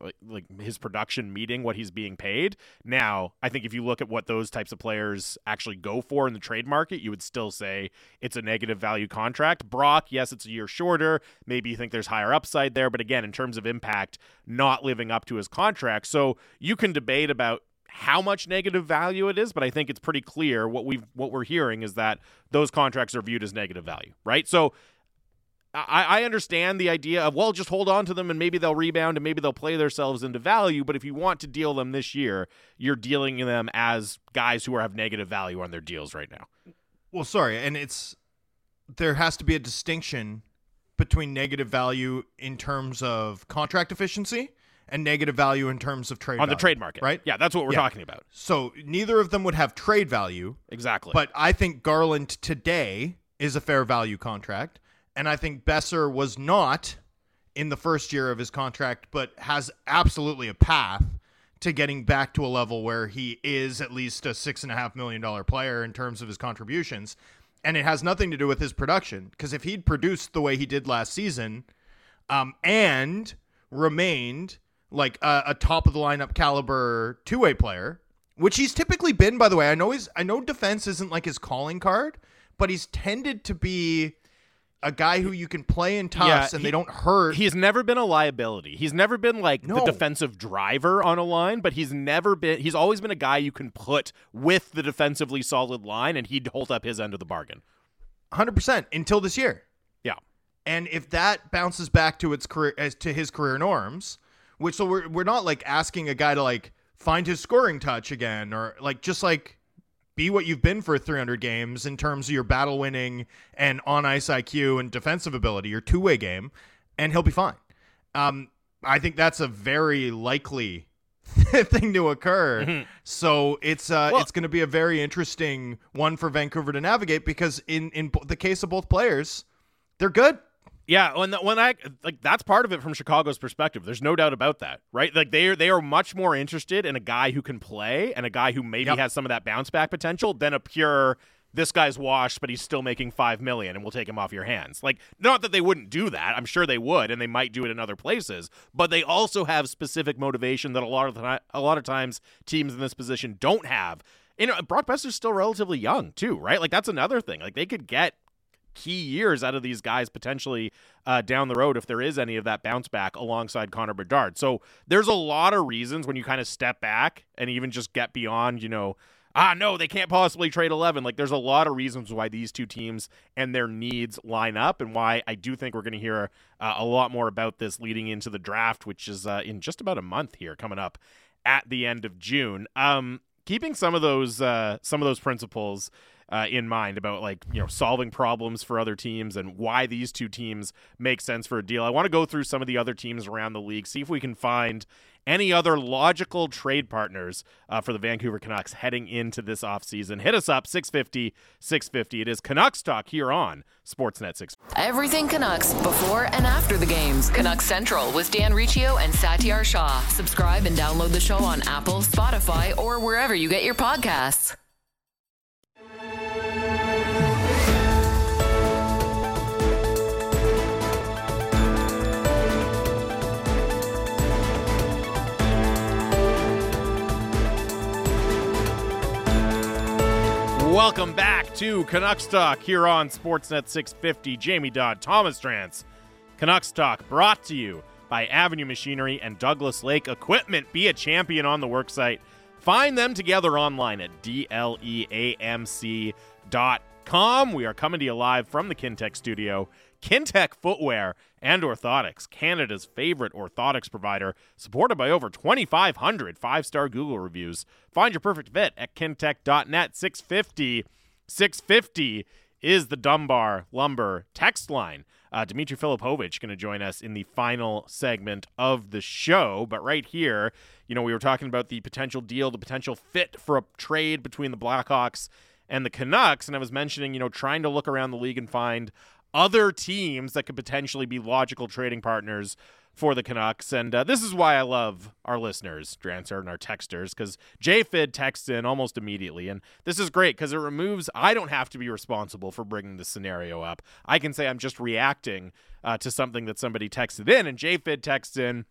like, like his production meeting what he's being paid. Now, I think if you look at what those types of players actually go for in the trade market, you would still say it's a negative value contract. Brock, yes, it's a year shorter. Maybe you think there's higher upside there, but again, in terms of impact, not living up to his contract. So you can debate about how much negative value it is, but I think it's pretty clear what we what we're hearing is that those contracts are viewed as negative value, right? So I, I understand the idea of well, just hold on to them and maybe they'll rebound and maybe they'll play themselves into value. But if you want to deal them this year, you're dealing them as guys who have negative value on their deals right now. Well, sorry, and it's there has to be a distinction between negative value in terms of contract efficiency and negative value in terms of trade on the trade market. right? Yeah, that's what we're Yeah. talking about. So neither of them would have trade value, Exactly. but I think Garland today is a fair value contract, and I think Boeser was not in the first year of his contract, but has absolutely a path to getting back to a level where he is at least a six and a half million dollar player in terms of his contributions. And it has nothing to do with his production because if he'd produced the way he did last season, um, and remained like a, a top of the lineup caliber two way player, which he's typically been, by the way. I know he's I know defense isn't like his calling card, but he's tended to be a guy who you can play in toughs Yeah, and he- they don't hurt. He's never been a liability. He's never been like No. the defensive driver on a line, but he's never been he's always been a guy you can put with the defensively solid line and he'd hold up his end of the bargain. 100% until this year. Yeah. And if that bounces back to its career as to his career norms, which so we're we're not like asking a guy to like find his scoring touch again or like just like be what you've been for 300 games in terms of your battle winning and on ice IQ and defensive ability, your two way game, and he'll be fine. Um, I think that's a very likely thing to occur. Mhm. So it's uh, Well- it's going to be a very interesting one for Vancouver to navigate because in in the case of both players, they're good. Yeah, when when I like that's part of it from Chicago's perspective. There's no doubt about that, right? Like they are they are much more interested in a guy who can play and a guy who maybe Yep. has some of that bounce back potential than a pure this guy's washed, but he's still making five million, and we'll take him off your hands. Like, not that they wouldn't do that. I'm sure they would, and they might do it in other places. But they also have specific motivation that a lot of the, a lot of times teams in this position don't have. You uh, know, Brock Boeser's still relatively young too, right? Like that's another thing. Like they could get key years out of these guys potentially uh, down the road if there is any of that bounce back alongside Connor Bedard. So there's a lot of reasons when you kind of step back and even just get beyond, you know, ah, no, they can't possibly trade 11. Like there's a lot of reasons why these two teams and their needs line up and why I do think we're going to hear uh, a lot more about this leading into the draft, which is uh, in just about a month here coming up at the end of June. Um, keeping some of those uh, some of those principles uh, in mind about like you know solving problems for other teams and why these two teams make sense for a deal. I want to go through some of the other teams around the league, see if we can find any other logical trade partners uh, for the Vancouver Canucks heading into this offseason. Hit us up 650 650. It is Canucks talk here on Sportsnet 6. Everything Canucks before and after the games. Canucks Central with Dan Riccio and Satiar Shah. Subscribe and download the show on Apple, Spotify, or wherever you get your podcasts. Welcome back to Canucks Talk here on Sportsnet 650. Jamie Dodd, Thomas Drance. Canucks Talk brought to you by Avenue Machinery and Douglas Lake Equipment. Be a champion on the worksite. Find them together online at dleamc.com. We are coming to you live from the Kintec studio. Kintec Footwear and Orthotics, Canada's favorite orthotics provider, supported by over 2,500 five star Google reviews. Find your perfect fit at kintec.net. 650 650 is the Dunbar Lumber text line. Uh, Dimitri Filipovic going to join us in the final segment of the show. But right here, you know, we were talking about the potential deal, the potential fit for a trade between the Blackhawks and the Canucks. And I was mentioning, you know, trying to look around the league and find other teams that could potentially be logical trading partners for the Canucks. And uh, this is why I love our listeners, Drancer, and our texters, because JFid texts in almost immediately. And this is great because it removes, I don't have to be responsible for bringing the scenario up. I can say I'm just reacting uh, to something that somebody texted in. And JFid texts in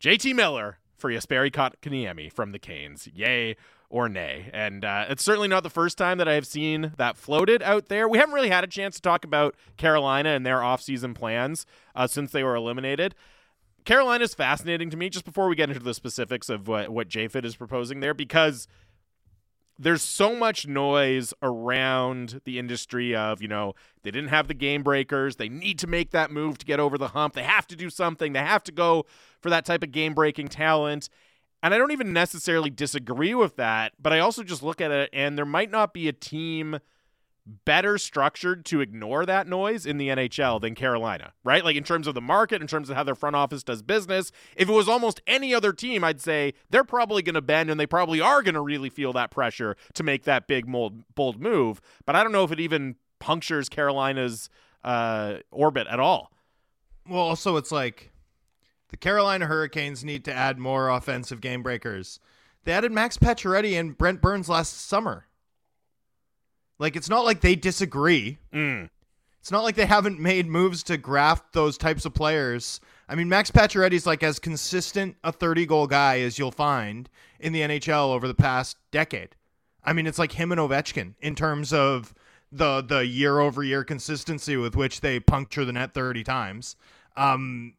JT Miller for Jesperi Kotkaniemi from the Canes. Yay or nay. And uh, it's certainly not the first time that I have seen that floated out there. We haven't really had a chance to talk about Carolina and their offseason plans uh, since they were eliminated. Carolina is fascinating to me just before we get into the specifics of what, what JFIT is proposing there because there's so much noise around the industry of, you know, they didn't have the game breakers. They need to make that move to get over the hump. They have to do something. They have to go for that type of game breaking talent. And I don't even necessarily disagree with that, but I also just look at it and there might not be a team better structured to ignore that noise in the NHL than Carolina, right? Like in terms of the market, in terms of how their front office does business. If it was almost any other team, I'd say they're probably going to bend and they probably are going to really feel that pressure to make that big, mold, bold move. But I don't know if it even punctures Carolina's uh, orbit at all. Well, also, it's like the Carolina Hurricanes need to add more offensive game breakers. They added Max Pacioretty and Brent Burns last summer. Like, it's not like they disagree. Mm. It's not like they haven't made moves to graft those types of players. I mean, Max Pacioretty's like as consistent a 30 goal guy as you'll find in the NHL over the past decade. I mean, it's like him and Ovechkin in terms of the the year over year consistency with which they puncture the net 30 times. Um,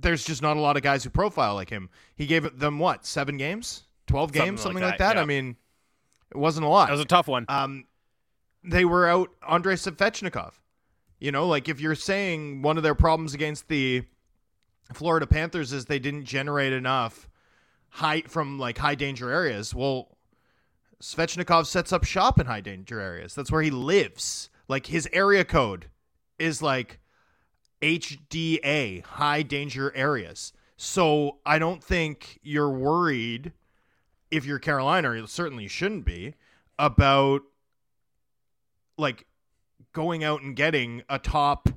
there's just not a lot of guys who profile like him. He gave them what, seven games, 12 games, like something that, like that. yeah. I mean, it wasn't a lot. That was a tough one. Um, they were out Andrei Svechnikov. You know, like if you're saying one of their problems against the Florida Panthers is they didn't generate enough height from like high danger areas. Well, Svechnikov sets up shop in high danger areas. That's where he lives. Like his area code is like HDA, high danger areas. So I don't think you're worried if you're Carolina, or you certainly shouldn't be, about like going out and getting a top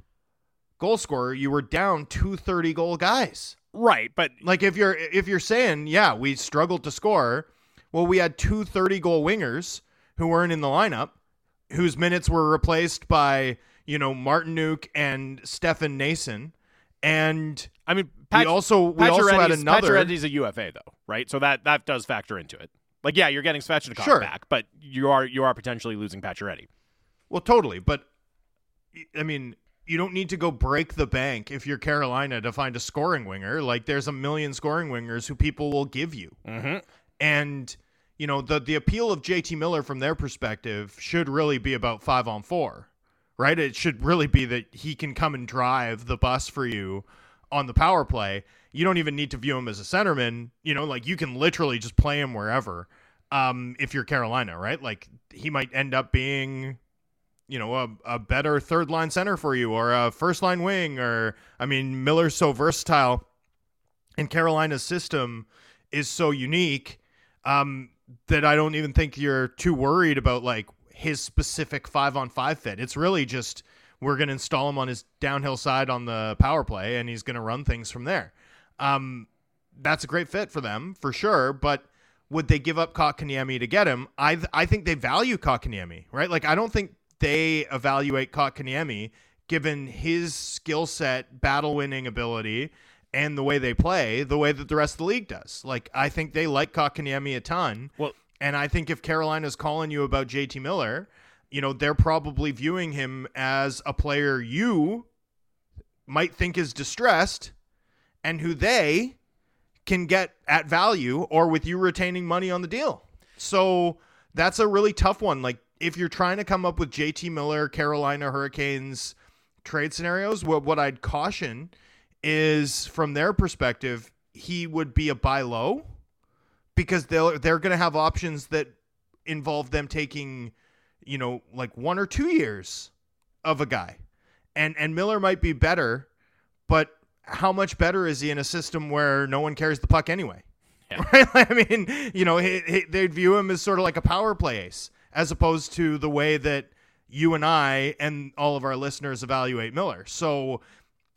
goal scorer. You were down two thirty goal guys. right, but Like if you're if you're saying, yeah, we struggled to score, well, we had two 30 goal wingers who weren't in the lineup, whose minutes were replaced by, you know, Martin Nuke and Stefan Noesen. And I mean, we Pat- also we also had another Pacioretty's a UFA though, right? So that that does factor into it. Like, yeah, you're getting Svechnikov Sure. back, but you are you are potentially losing Pacioretty. Well, totally, but I mean, you don't need to go break the bank if you're Carolina to find a scoring winger. Like there's a million scoring wingers who people will give you. Mm-hmm. And you know, the the appeal of JT Miller from their perspective should really be about 5 on 4. Right? It should really be that he can come and drive the bus for you on the power play. You don't even need to view him as a centerman, you know, like you can literally just play him wherever. Um if you're Carolina, right? Like he might end up being you know a, a better third line center for you or a first line wing or i mean miller's so versatile and carolina's system is so unique um, that i don't even think you're too worried about like his specific five on five fit it's really just we're going to install him on his downhill side on the power play and he's going to run things from there um, that's a great fit for them for sure but would they give up Kotkaniemi to get him? I I think they value Kotkaniemi, right? Like I don't think they evaluate Kotkaniemi given his skill set, battle winning ability, and the way they play, the way that the rest of the league does. Like I think they like Kotkaniemi a ton. Well- and I think if Carolina's calling you about JT Miller, you know, they're probably viewing him as a player you might think is distressed and who they can get at value or with you retaining money on the deal. So that's a really tough one. Like if you're trying to come up with JT Miller, Carolina Hurricanes trade scenarios, what what I'd caution is from their perspective, he would be a buy low because they'll they're going to have options that involve them taking, you know, like one or two years of a guy. And and Miller might be better, but how much better is he in a system where no one carries the puck anyway? Yeah. Right? I mean, you know, he, he, they'd view him as sort of like a power play ace, as opposed to the way that you and I and all of our listeners evaluate Miller. So,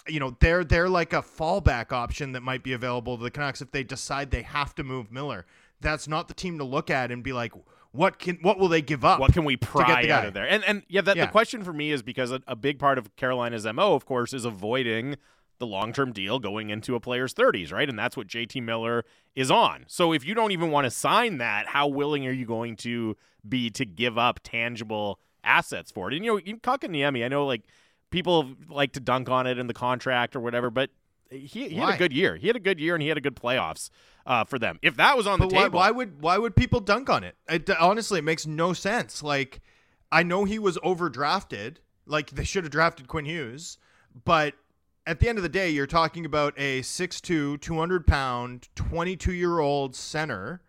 you know, they're they're like a fallback option that might be available to the Canucks if they decide they have to move Miller. That's not the team to look at and be like, what can what will they give up? What can we get pry out guy. of there? And and yeah, that, Yeah. the question for me is because a, a big part of Carolina's mo, of course, is avoiding the long term deal going into a player's 30s, right? And that's what JT Miller is on. So if you don't even want to sign that, how willing are you going to be to give up tangible assets for it? And you know, you Kotkaniemi, I know like people like to dunk on it in the contract or whatever, but he, he had a good year. He had a good year and he had a good playoffs uh, for them. If that was on But the why, table, why would why would people dunk on it? it? Honestly, it makes no sense. Like, I know he was overdrafted. Like they should have drafted Quinn Hughes, but at the end of the day, you're talking about a 6'2", 200 pound, 22 year old center.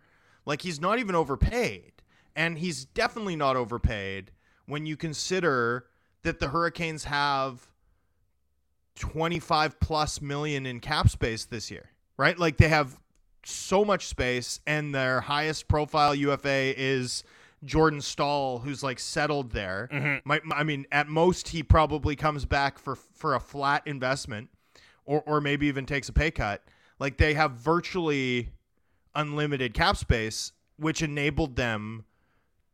Like he's not even overpaid, and he's definitely not overpaid when you consider that the Hurricanes have 25 plus million in cap space this year, right? Like they have so much space, and their highest profile UFA is Jordan Staal, who's like settled there. Mm-hmm. My, I mean, at most he probably comes back for for a flat investment, or or maybe even takes a pay cut. Like they have virtually unlimited cap space, which enabled them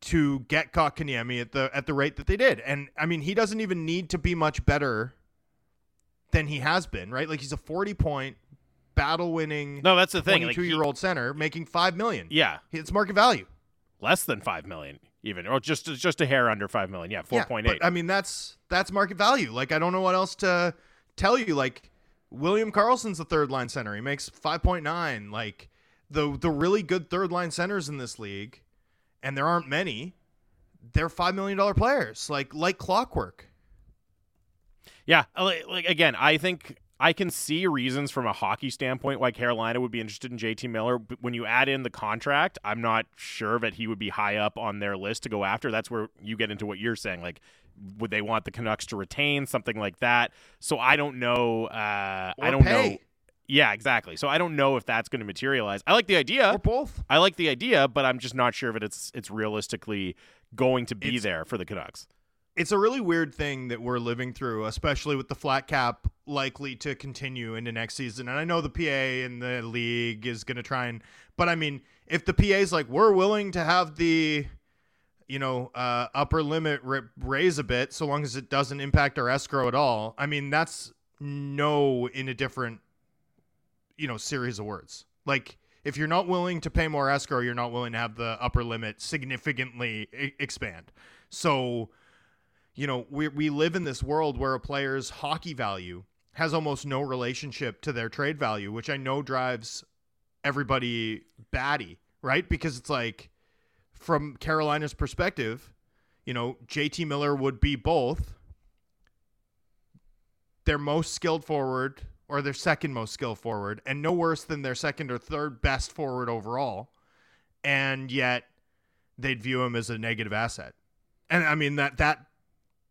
to get Kotkaniemi at the at the rate that they did. And I mean, he doesn't even need to be much better than he has been, right? Like he's a 40 point battle winning No, that's the thing. Like, 22 he- year old center making 5 million. Yeah, It's market value. less than five million, even, or just just a hair under five million. Yeah, four Yeah, point but, eight. I mean, that's that's market value. Like I don't know what else to tell you. Like William Karlsson's the third line center. He makes 5.9. Like the the really good third line centers in this league, and there aren't many. They're five million dollar players, like like clockwork. Yeah, uh, like, like again, I think I can see reasons from a hockey standpoint why Carolina would be interested in JT Miller. But when you add in the contract, I'm not sure that he would be high up on their list to go after. That's where you get into what you're saying. Like, would they want the Canucks to retain something like that? So I don't know. Uh, I don't pay. know. Yeah, exactly. So I don't know if that's going to materialize. I like the idea. or both. I like the idea, but I'm just not sure that it's it's realistically going to be It's- there for the Canucks. It's a really weird thing that we're living through, especially with the flat cap likely to continue into next season. And I know the PA and the league is going to try and, but I mean, if the PA is like, we're willing to have the, you know, uh, upper limit raise a bit, so long as it doesn't impact our escrow at all. I mean, that's no in a different, you know, series of words. Like, if you're not willing to pay more escrow, you're not willing to have the upper limit significantly e- expand. So, you know, we we live in this world where a player's hockey value has almost no relationship to their trade value, which I know drives everybody batty, right? Because it's like from Carolina's perspective, you know, JT Miller would be both their most skilled forward or their second most skilled forward and no worse than their second or third best forward overall. And yet they'd view him as a negative asset. And I mean that that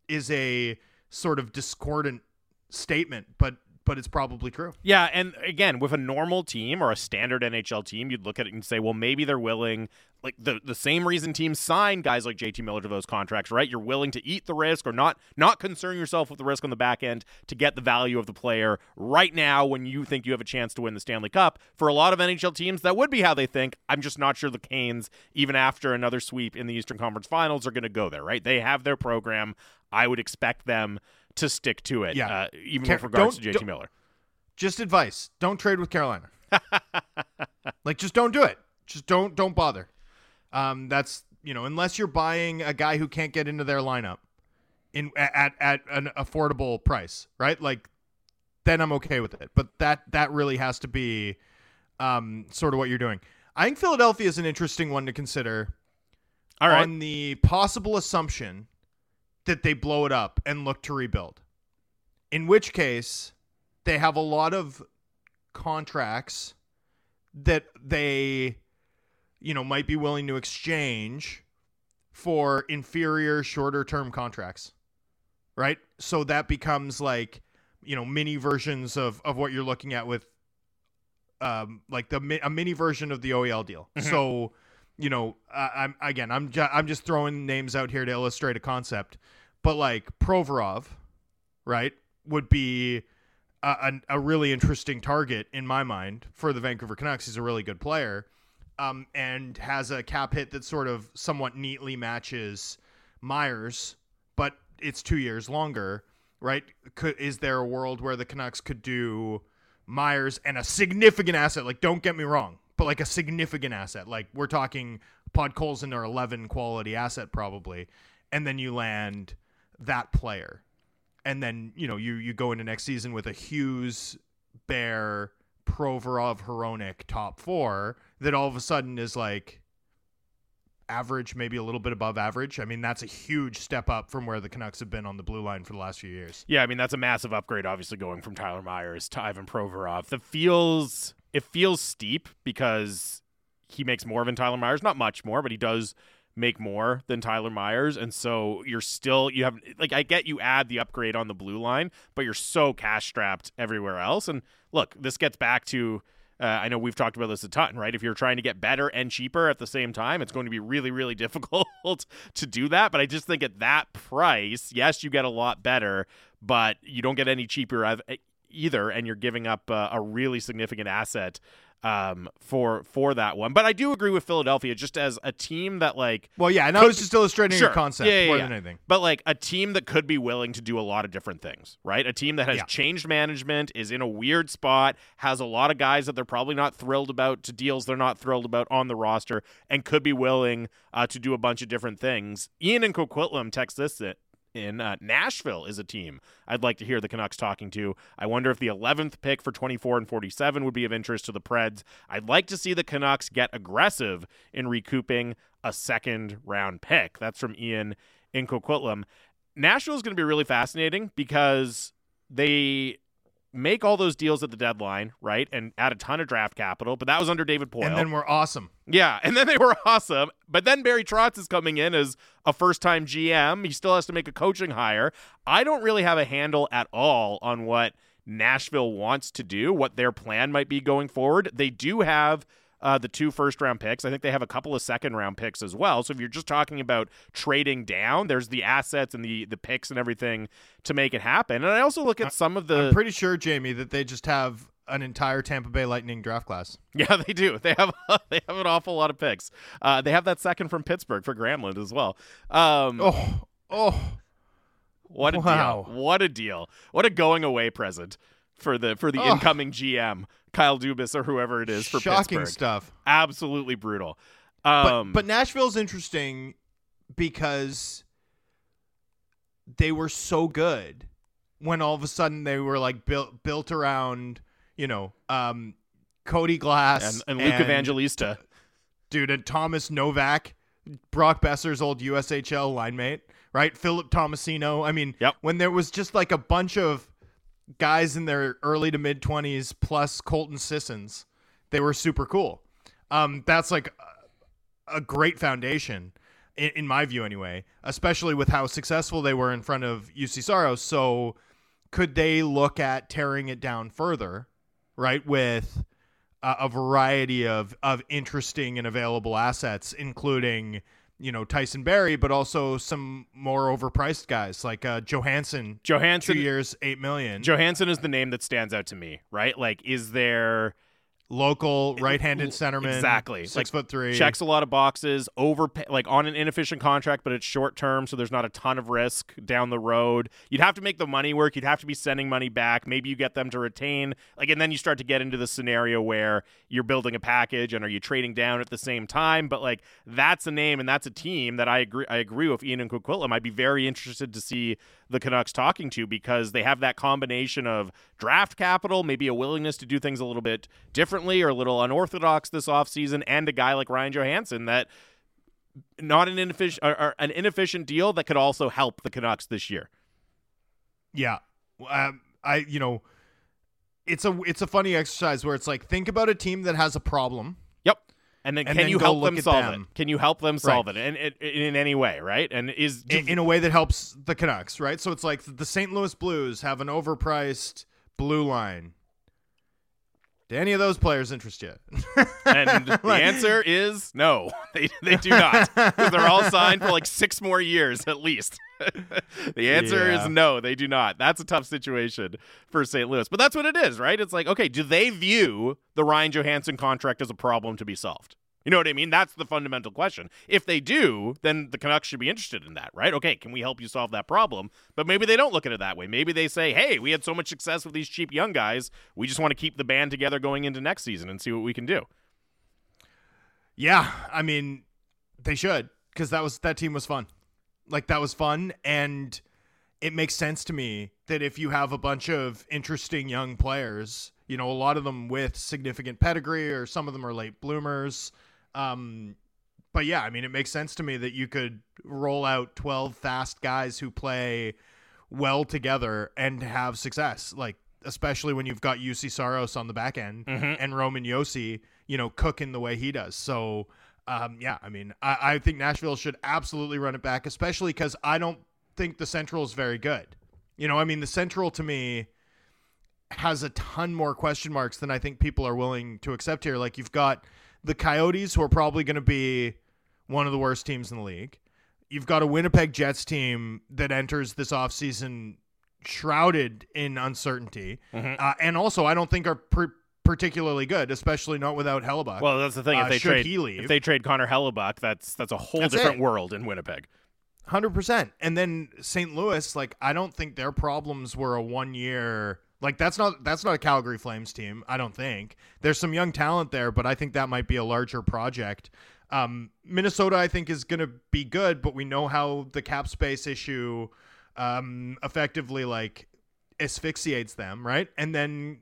is a sort of discordant statement, but but it's probably true. Yeah, and again, with a normal team or a standard NHL team, you'd look at it and say, well, maybe they're willing, like the the same reason teams sign guys like JT Miller to those contracts, right? You're willing to eat the risk or not not concern yourself with the risk on the back end to get the value of the player right now when you think you have a chance to win the Stanley Cup. For a lot of NHL teams, that would be how they think. I'm just not sure the Canes, even after another sweep in the Eastern Conference Finals, are going to go there, right? They have their program. I would expect them to stick to it, Yeah. uh, even Car- with regards to JT Miller. Just advice: don't trade with Carolina. like, just don't do it. Just don't don't bother. Um, that's you know, unless you're buying a guy who can't get into their lineup in at at an affordable price, right? Like, then I'm okay with it. But that that really has to be um sort of what you're doing. I think Philadelphia is an interesting one to consider. All right. on the possible assumption that they blow it up and look to rebuild. In which case, they have a lot of contracts that they, you know, might be willing to exchange for inferior, shorter term contracts. Right? So that becomes like, you know, mini versions of, of what you're looking at with um, like the a mini version of the OEL deal. So, you know, I, I'm again, I'm ju- I'm just throwing names out here to illustrate a concept, but like Provorov, right, would be a, a, a really interesting target in my mind for the Vancouver Canucks. He's a really good player, um, and has a cap hit that sort of somewhat neatly matches Myers, but it's two years longer, right? Could is there a world where the Canucks could do Myers and a significant asset? Like, don't get me wrong, but like a significant asset. Like we're talking Podkolzin or eleven quality asset probably, and then you land that player, and then you know you you go into next season with a Hughes, Bear, Provorov, Hronek top four that all of a sudden is like average, maybe a little bit above average. I mean, that's a huge step up from where the Canucks have been on the blue line for the last few years. Yeah, I mean that's a massive upgrade, obviously going from Tyler Myers to Ivan Provorov. The feels it feels steep because he makes more than Tyler Myers, not much more, but he does make more than Tyler Myers, and so you're still you have like I get you add the upgrade on the blue line, but you're so cash strapped everywhere else. And look, this gets back to uh, I know we've talked about this a ton, right? If you're trying to get better and cheaper at the same time, it's going to be really, really difficult to do that. But I just think at that price, yes, you get a lot better, but you don't get any cheaper either, and you're giving up uh, a really significant asset um, for for that one. But I do agree with Philadelphia just as a team that like Well, yeah, and I was just illustrating sure. your concept yeah, yeah, more yeah. than anything. But like a team that could be willing to do a lot of different things, right? A team that has changed management, is in a weird spot, has a lot of guys that they're probably not thrilled about to deals they're not thrilled about on the roster, and could be willing uh, to do a bunch of different things. Ian and Coquitlam text this in. Uh, Nashville is a team I'd like to hear the Canucks talking to. I wonder if the 11th pick for 24 and 47 would be of interest to the Preds. I'd like to see the Canucks get aggressive in recouping a second round pick. That's from Ian in Coquitlam. Nashville is going to be really fascinating because they make all those deals at the deadline, right? And add a ton of draft capital, but that was under David Poile. And then we're awesome. Yeah, and then they were awesome. But then Barry Trotz is coming in as a first time GM. He still has to make a coaching hire. I don't really have a handle at all on what Nashville wants to do, what their plan might be going forward. They do have uh, the two first round picks. I think they have a couple of second round picks as well. So if you're just talking about trading down, there's the assets and the the picks and everything to make it happen. And I also look at some of the I'm pretty sure, Jamie, that they just have an entire Tampa Bay Lightning draft class. Yeah, they do. They have they have an awful lot of picks. Uh, they have that second from Pittsburgh for Granlund as well. Um, Oh, oh, what a wow. deal! What a deal! What a going away present for the for the Ugh. incoming GM Kyle Dubas or whoever it is for shocking Pittsburgh. stuff. Absolutely brutal. But Um, but Nashville's interesting because they were so good when all of a sudden they were like built built around you know um Cody Glass and, and Luke Evangelista. dude and Thomas Novak, Brock Boeser's old USHL line mate, right? Philip Tomasino. I mean, Yep. when there was just like a bunch of guys in their early to mid 20s plus Colton Sissons, they were super cool. Um, that's like a, a great foundation, in, in my view, anyway, especially with how successful they were in front of Juuse Saros. So, could they look at tearing it down further, right? With a, a variety of of interesting and available assets, including you know Tyson Barrie, but also some more overpriced guys like uh, Johansen. Two years, eight million. Johansen is the name that stands out to me, right? Like, is there Local right-handed centerman. Exactly. Six Like, foot three. checks a lot of boxes, over like on an inefficient contract, but it's short term, so there's not a ton of risk down the road. You'd have to make the money work. You'd have to be sending money back. Maybe you get them to retain, like, and then you start to get into the scenario where you're building a package and are you trading down at the same time? But like that's a name and that's a team that I agree. I agree with Ian and Coquitlam. I'd be very interested to see the Canucks talking to because they have that combination of draft capital, maybe a willingness to do things a little bit differently or a little unorthodox this offseason, and a guy like Ryan Johansen that not an inefficient or, or an inefficient deal that could also help the Canucks this year. Yeah. Um, I you know, it's a it's a funny exercise where it's like think about a team that has a problem. Yep. And then And can then you help them solve them. it? Can you help them solve it in, in, in any way, right? And is in, in a way that helps the Canucks, right? So it's like the St. Louis Blues have an overpriced blue line. Do any of those players interest you? and the Like- answer is no. They they do not. they're all signed for like 6 more years at least. the answer Yeah. is no, they do not. That's a tough situation for St. Louis. But that's what it is, right? It's like, okay, do they view the Ryan Johansen contract as a problem to be solved? You know what I mean? That's the fundamental question. If they do, then the Canucks should be interested in that, right? Okay, can we help you solve that problem? But maybe they don't look at it that way. Maybe they say, hey, we had so much success with these cheap young guys. We just want to keep the band together going into next season and see what we can do. yeah, I mean, they should because that was that team was fun. Like that was fun, and it makes sense to me that if you have a bunch of interesting young players, you know, a lot of them with significant pedigree, or some of them are late bloomers. Um, but yeah, I mean, it makes sense to me that you could roll out 12 fast guys who play well together and have success. Like, especially when you've got Juuse Saros on the back end Mhm. and Roman Josi, you know, cooking the way he does. So, Um, yeah, I mean, I, I think Nashville should absolutely run it back, especially because I don't think the Central is very good. You know, I mean, the Central to me has a ton more question marks than I think people are willing to accept here. Like, you've got the Coyotes, who are probably going to be one of the worst teams in the league. You've got a Winnipeg Jets team that enters this offseason shrouded in uncertainty. Mm-hmm. Uh, and also, I don't think are per- particularly good, especially not without Hellebuyck. Well, that's the thing. If Uh, they should trade, if they trade Connor Hellebuyck, that's that's a whole That's different it. world in Winnipeg. Hundred percent. And then St. Louis, like I don't think their problems were a one year. Like that's not that's not a Calgary Flames team. I don't think there's some young talent there, but I think that might be a larger project. Um, Minnesota, I think, is going to be good, but we know how the cap space issue um, effectively like asphyxiates them, right? And then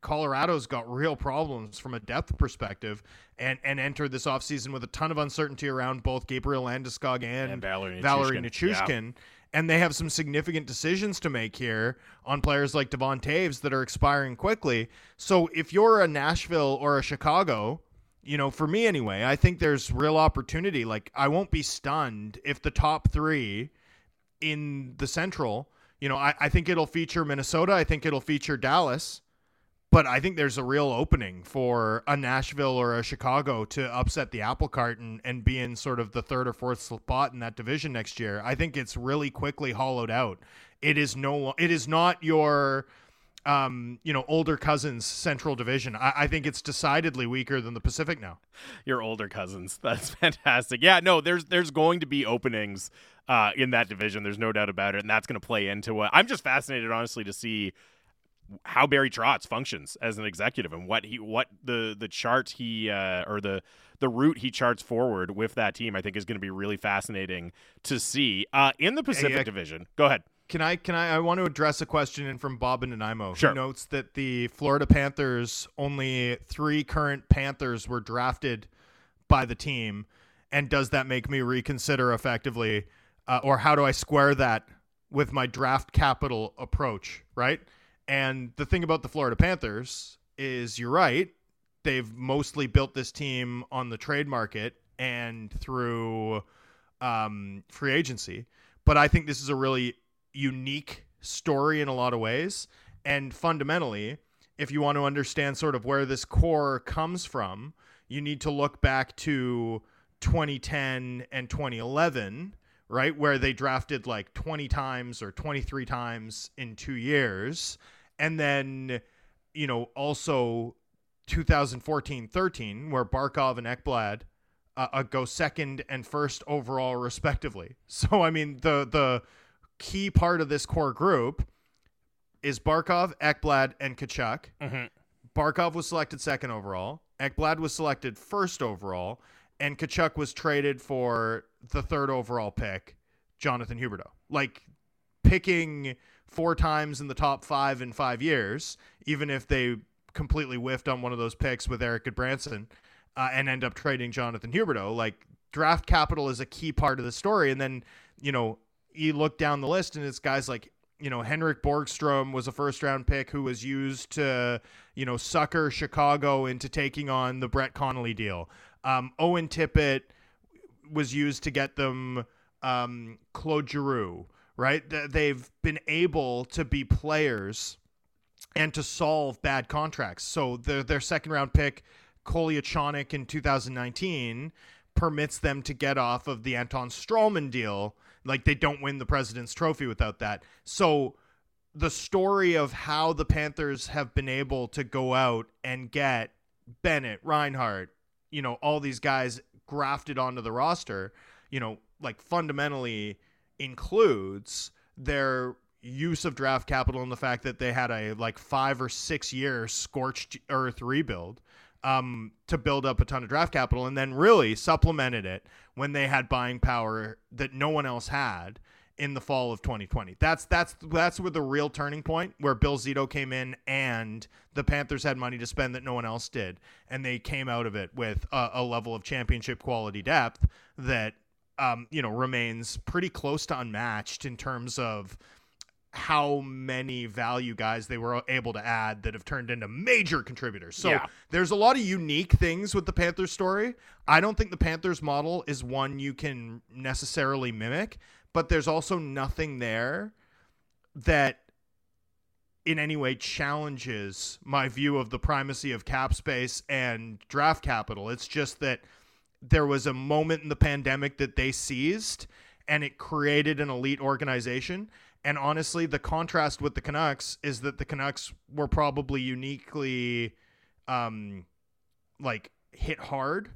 Colorado's got real problems from a depth perspective and and entered this offseason with a ton of uncertainty around both Gabriel Landeskog and, And Valeri Valeri Nichushkin. Nichushkin. And they have some significant decisions to make here on players like Devon Toews that are expiring quickly. So if you're a Nashville or a Chicago, you know, for me anyway, I think there's real opportunity. Like I won't be stunned if the top three in the Central, you know, I, I think it'll feature Minnesota. I think it'll feature Dallas. But I think there's a real opening for a Nashville or a Chicago to upset the apple cart and, and be in sort of the third or fourth spot in that division next year. I think it's really quickly hollowed out. It is no it is not your um, you know, older cousins central division. I, I think it's decidedly weaker than the Pacific now. Your older cousins. That's fantastic. Yeah, no, there's there's going to be openings uh, in that division. There's no doubt about it, and that's going to play into what I'm just fascinated, honestly, to see how Barry Trotz functions as an executive and what he what the the chart he uh, or the the route he charts forward with that team. I think is going to be really fascinating to see uh, in the Pacific uh, Division. Go ahead. Can I can I I want to address a question in from Bob and Nanaimo Sure. who notes that the Florida Panthers only three current Panthers were drafted by the team, and does that make me reconsider effectively, uh, or how do I square that with my draft capital approach? Right, and the thing about the Florida Panthers is you're right, they've mostly built this team on the trade market and through um, free agency, but I think this is a really unique story in a lot of ways. And fundamentally, if you want to understand sort of where this core comes from, you need to look back to 2010 and 2011, right? Where they drafted like 20 times or 23 times in two years. And then, you know, also 2014 13, where Barkov and Ekblad uh, uh, go second and first overall, respectively. So, I mean, the, the, key part of this core group is Barkov, Ekblad, and Tkachuk. Mhm. Barkov was selected second overall. Ekblad was selected first overall, and Tkachuk was traded for the third overall pick, Jonathan Huberdeau. Like picking four times in the top five in five years, even if they completely whiffed on one of those picks with Erik Gudbranson uh, and end up trading Jonathan Huberdeau. Like draft capital is a key part of the story. And then, you know, you look down the list and it's guys like you know Henrik Borgstrom was a first round pick who was used to you know sucker Chicago into taking on the Brett Connolly deal. Um, Owen Tippett was used to get them um, Claude Giroux. Right, they've been able to be players and to solve bad contracts. So their their second round pick, Kolyachonok in 2019, permits them to get off of the Anton Stralman deal. Like they don't win the President's Trophy without that. So the story of how the Panthers have been able to go out and get Bennett, Reinhart, you know, all these guys grafted onto the roster, you know, like fundamentally includes their use of draft capital and the fact that they had a like five or six year scorched earth rebuild um, to build up a ton of draft capital and then really supplemented it when they had buying power that no one else had in the fall of 2020. That's that's that's where the real turning point where Bill Zito came in and the Panthers had money to spend that no one else did, and they came out of it with a, a level of championship quality depth that um, you know remains pretty close to unmatched in terms of how many value guys they were able to add that have turned into major contributors. So Yeah. there's a lot of unique things with the Panthers story. I don't think the Panthers model is one you can necessarily mimic, but there's also nothing there that in any way challenges my view of the primacy of cap space and draft capital. It's just that there was a moment in the pandemic that they seized and it created an elite organization. And honestly, the contrast with the Canucks is that the Canucks were probably uniquely um like hit hard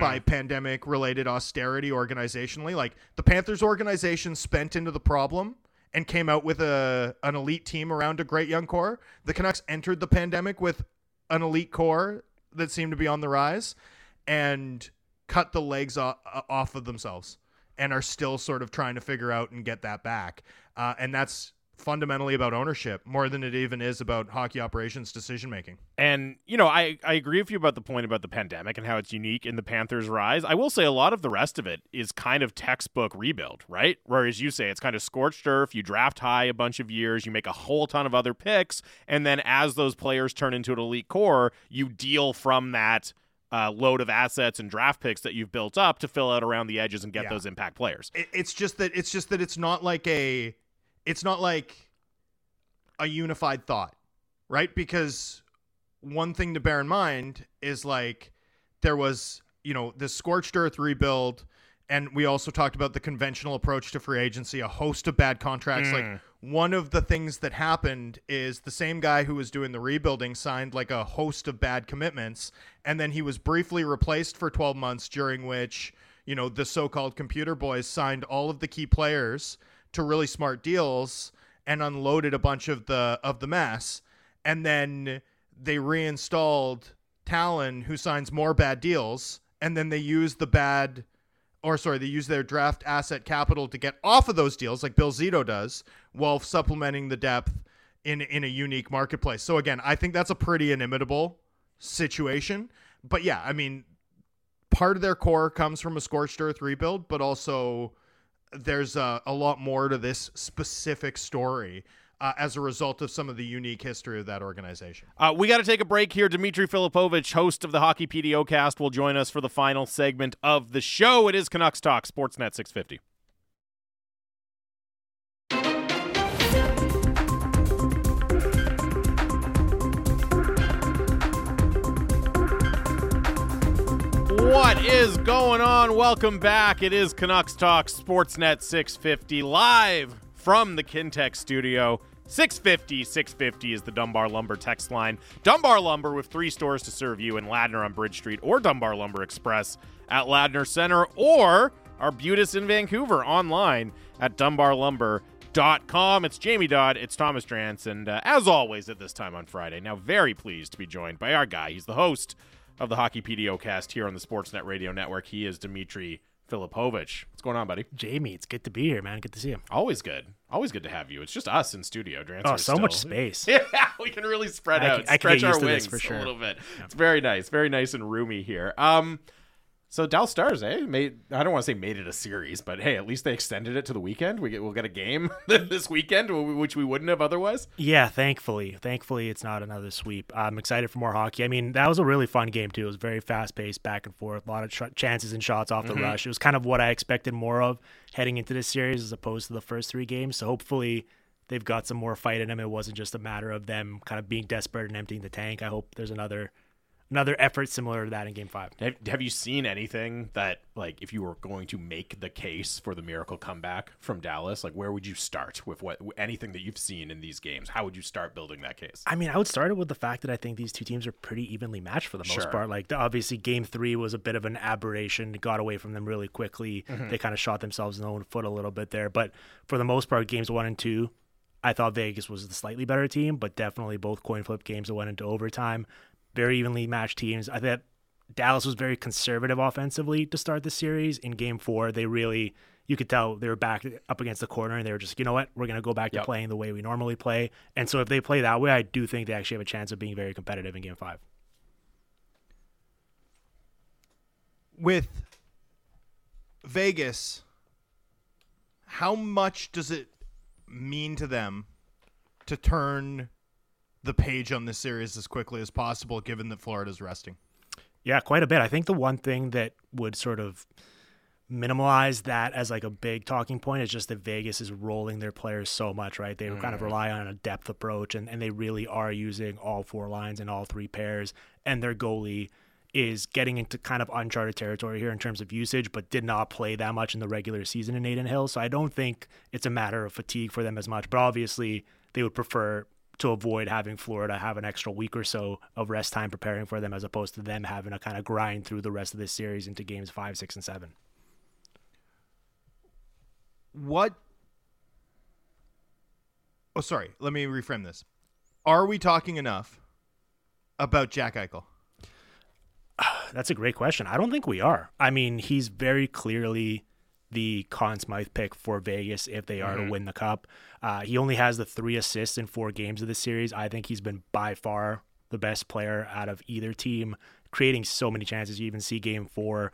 by pandemic related austerity organizationally. Like the Panthers organization spent into the problem and came out with a an elite team around a great young core. The Canucks entered the pandemic with an elite core that seemed to be on the rise and cut the legs off, off of themselves and are still sort of trying to figure out and get that back. Uh, and that's fundamentally about ownership more than it even is about hockey operations decision making. And, you know, I, I agree with you about the point about the pandemic and how it's unique in the Panthers' rise. I will say a lot of the rest of it is kind of textbook rebuild, right? Whereas you say it's kind of scorched earth. You draft high a bunch of years, you make a whole ton of other picks, and then as those players turn into an elite core, you deal from that. Uh, load of assets and draft picks that you've built up to fill out around the edges and get Yeah. those impact players. It, it's just that it's just that it's not like a it's not like a unified thought, right? Because one thing to bear in mind is like there was, you know, this scorched earth rebuild and we also talked about the conventional approach to free agency, a host of bad contracts. Like one of the things that happened is the same guy who was doing the rebuilding signed like a host of bad commitments and then he was briefly replaced for 12 months during which, you know, the so-called computer boys signed all of the key players to really smart deals and unloaded a bunch of the of the mess. And then they reinstalled Tallon who signs more bad deals and then they use the bad or sorry, they use their draft asset capital to get off of those deals, like Bill Zito does, while supplementing the depth in in a unique marketplace. So again, I think that's a pretty inimitable situation. But yeah, I mean, part of their core comes from a scorched earth rebuild, but also there's a, a lot more to this specific story uh, as a result of some of the unique history of that organization. Uh, we got to take a break here. Dimitri Filipovic, host of the Hockey PDO cast, will join us for the final segment of the show. It is Canucks Talk, Sportsnet 650. What is going on? Welcome back. It is Canucks Talk Sportsnet 650 live from the Kintec studio. 650 650 is the Dunbar Lumber text line. Dunbar Lumber with three stores to serve you in Ladner on Bridge Street or Dunbar Lumber Express at Ladner Center or Arbutus in Vancouver online at dunbarlumber.com. It's Jamie Dodd, it's Thomas Drance, and uh, as always at this time on Friday, now very pleased to be joined by our guy. He's the host of the Hockey PDO cast here on the Sportsnet Radio Network. He is Dimitri Filipovic. What's going on, buddy? Jamie, it's good to be here, man. Good to see you. Always good. Always good to have you. It's just us in studio. Drance Oh, so much space. Yeah, we can really spread I out, can- I can stretch our wings this for sure. a little bit. It's very nice, very nice and roomy here. Um, so Dallas Stars, eh? Made I don't want to say made it a series, but hey, at least they extended it to the weekend. We get we'll get a game this weekend, which we wouldn't have otherwise. Yeah, thankfully. Thankfully, it's not another sweep. I'm excited for more hockey. I mean, that was a really fun game, too. It was very fast paced, back and forth, a lot of chances and shots off the rush. It was kind of what I expected more of heading into this series as opposed to the first three games. So hopefully, they've got some more fight in them. It wasn't just a matter of them kind of being desperate and emptying the tank. I hope there's another. Another effort similar to that in Game Five. Have, have you seen anything that, like, if you were going to make the case for the miracle comeback from Dallas, like, where would you start with what anything that you've seen in these games? How would you start building that case? I mean, I would start it with the fact that I think these two teams are pretty evenly matched for the most Sure. part. Like, the- obviously, game three was a bit of an aberration. It got away from them really quickly. Mm-hmm. They kind of shot themselves in the own foot a little bit there. But for the most part, games one and two, I thought Vegas was the slightly better team, but definitely both coin flip games that went into overtime. Very evenly matched teams. I thought Dallas was very conservative offensively to start the series. In game four, they really, you could tell they were back up against the corner and they were just, you know what, we're going to go back Yep. to playing the way we normally play. And so if they play that way, I do think they actually have a chance of being very competitive in game five. with Vegas, how much does it mean to them to turn the page on this series as quickly as possible, given that Florida's resting? Yeah, quite a bit. I think the one thing that would sort of minimize that as like a big talking point is just that Vegas is rolling their players so much, right? They mm. kind of rely on a depth approach and, and they really are using all four lines and all three pairs. And their goalie is getting into kind of uncharted territory here in terms of usage, but did not play that much in the regular season in Adin Hill. So I don't think it's a matter of fatigue for them as much. But obviously, they would prefer to avoid having Florida have an extra week or so of rest time preparing for them as opposed to them having to kind of grind through the rest of this series into games five, six, and seven. What? Oh, sorry. Let me reframe this. Are we talking enough about Jack Eichel? That's a great question. I don't think we are. I mean, he's very clearly the Conn Smythe pick for Vegas if they are mm-hmm. to win the cup. Uh, he only has the three assists in four games of the series. I think he's been by far the best player out of either team, creating so many chances. You even see game four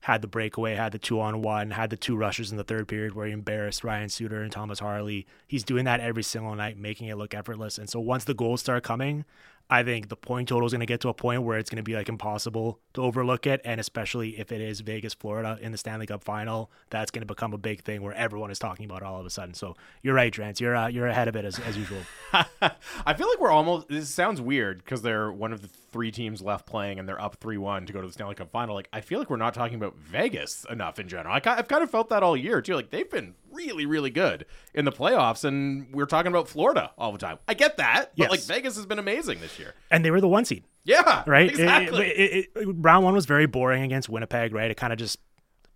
had the breakaway, had the two on one, had the two rushes in the third period where he embarrassed Ryan Suter and Thomas Harley. He's doing that every single night, making it look effortless. And so once the goals start coming, I think the point total is going to get to a point where it's going to be like impossible to overlook it. And especially if it is Vegas, Florida in the Stanley Cup final, that's going to become a big thing where everyone is talking about all of a sudden. So you're right, Drance. You're, uh, you're ahead of it as, as usual. I feel like we're almost, this sounds weird because they're one of the three teams left playing and they're up 3 1 to go to the Stanley Cup final. Like, I feel like we're not talking about Vegas enough in general. I, I've kind of felt that all year too. Like, they've been really, really good in the playoffs, and we're talking about Florida all the time. I get that, but yes. like Vegas has been amazing this year, and they were the one seed. Yeah, right. Exactly. It, it, it, round one was very boring against Winnipeg. Right, it kind of just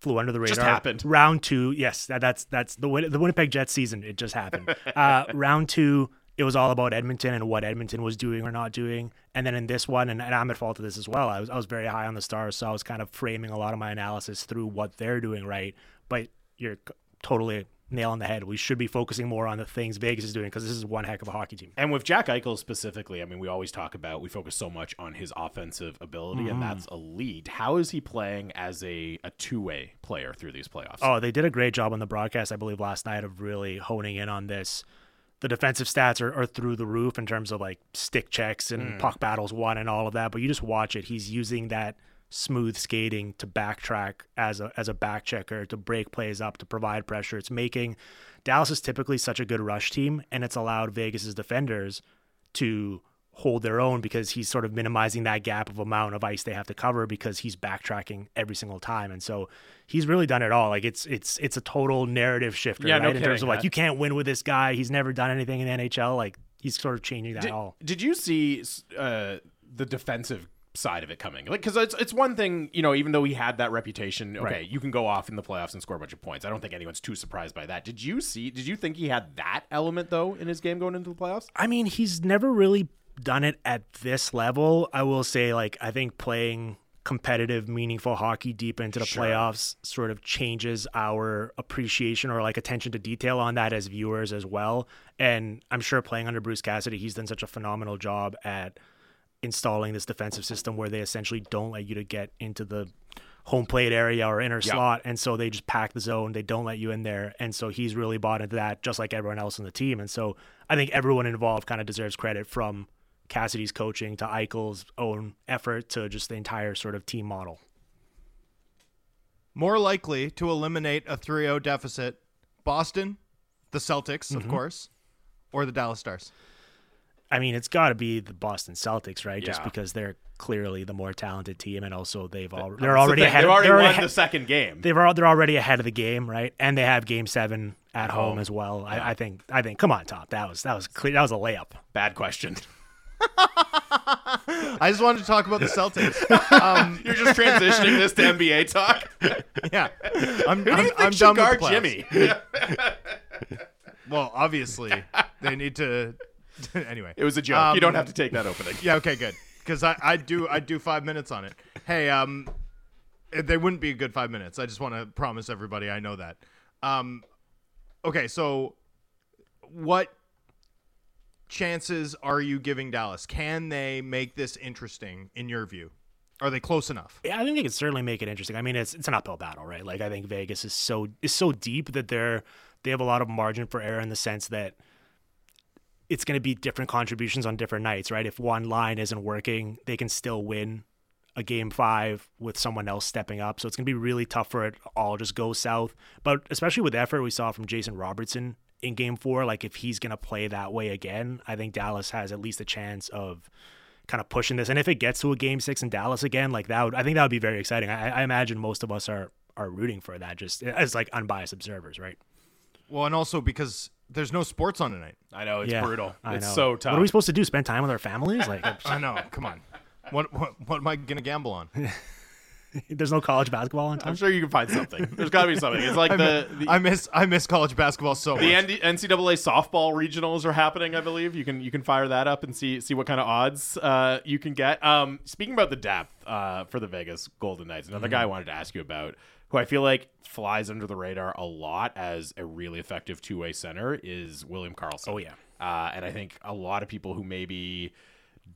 flew under the radar. Just happened. Round two, yes, that, that's that's the the Winnipeg Jets season. It just happened. uh, round two, it was all about Edmonton and what Edmonton was doing or not doing. And then in this one, and, and, I'm at fault of this as well. I was I was very high on the Stars, so I was kind of framing a lot of my analysis through what they're doing right. But you're totally nail on the head. We should be focusing more on the things Vegas is doing because this is one heck of a hockey team. And with Jack Eichel specifically, I mean, we always talk about we focus so much on his offensive ability, mm-hmm. and that's elite. How is he playing as a, a two way player through these playoffs? Oh, they did a great job on the broadcast, I believe, last night of really honing in on this. The defensive stats are, are through the roof in terms of like stick checks and mm. puck battles won and all of that. But you just watch it. He's using that smooth skating to backtrack as a as a back checker to break plays up to provide pressure. It's making Dallas is typically such a good rush team, and it's allowed Vegas's defenders to hold their own because he's sort of minimizing that gap of amount of ice they have to cover because he's backtracking every single time. And so he's really done it all. Like it's it's it's a total narrative shifter, yeah, right? No in kidding, terms of like you can't win with this guy. He's never done anything in the NHL. Like he's sort of changing that did, all. Did you see uh, the defensive side of it coming. Like, because it's it's one thing, you know, even though he had that reputation, okay, right. you can go off in the playoffs and score a bunch of points. I don't think anyone's too surprised by that. Did you see? Did you think he had that element though in his game going into the playoffs? I mean, he's never really done it at this level. I will say, like, I think playing competitive, meaningful hockey deep into the sure. playoffs sort of changes our appreciation or like attention to detail on that as viewers as well. And I'm sure playing under Bruce Cassidy, he's done such a phenomenal job at installing this defensive system where they essentially don't let you to get into the home plate area or inner yep. slot and so they just pack the zone they don't let you in there and so he's really bought into that just like everyone else in the team and so i think everyone involved kind of deserves credit from cassidy's coaching to eichel's own effort to just the entire sort of team model more likely to eliminate a 3-0 deficit boston the celtics mm-hmm. of course or the dallas stars I mean, it's got to be the Boston Celtics, right? Yeah. Just because they're clearly the more talented team, and also they've all they're already the ahead. They've already they're won ahead, the second game. They've they're already ahead of the game, right? And they have Game Seven at home. home as well. Yeah. I, I, think I think. Come on, top. That was that was clear. That was a layup. Bad question. I just wanted to talk about the Celtics. Um, You're just transitioning this to NBA talk. yeah, I'm, Who I'm, do you I'm done with Jimmy. well, obviously, they need to anyway, it was a joke. Um, you don't um, have to take that opening. Yeah, okay, good. Because I I do I do five minutes on it. Hey, um, they wouldn't be a good five minutes. I just want to promise everybody I know that. Um, okay, so what chances are you giving Dallas? Can they make this interesting in your view? Are they close enough? Yeah, I think they could certainly make it interesting. I mean, it's it's an uphill battle, right? Like I think Vegas is so is so deep that they're they have a lot of margin for error in the sense that it's going to be different contributions on different nights, right? If one line isn't working, they can still win a game five with someone else stepping up. So it's going to be really tough for it all just go south. But especially with the effort we saw from Jason Robertson in game four, like if he's going to play that way again, I think Dallas has at least a chance of kind of pushing this. And if it gets to a game six in Dallas again, like that would, I think that would be very exciting. I, I imagine most of us are, are rooting for that just as like unbiased observers, right? Well, and also because there's no sports on tonight. I know it's Yeah, brutal. I it's know. so tough. What are we supposed to do? Spend time with our families? Like, I know. Come on. What, what what am I gonna gamble on? there's no college basketball on tonight? I'm sure you can find something. There's got to be something. It's like I, the mi- the, I miss I miss college basketball so the much. ND NCAA softball regionals are happening. I believe you can you can fire that up and see see what kind of odds uh, you can get. Um, speaking about the depth uh, for the Vegas Golden Knights, another guy I wanted to ask you about, who I feel like flies under the radar a lot as a really effective two way center, is William Karlsson. Oh, yeah. uh, and I think a lot of people who maybe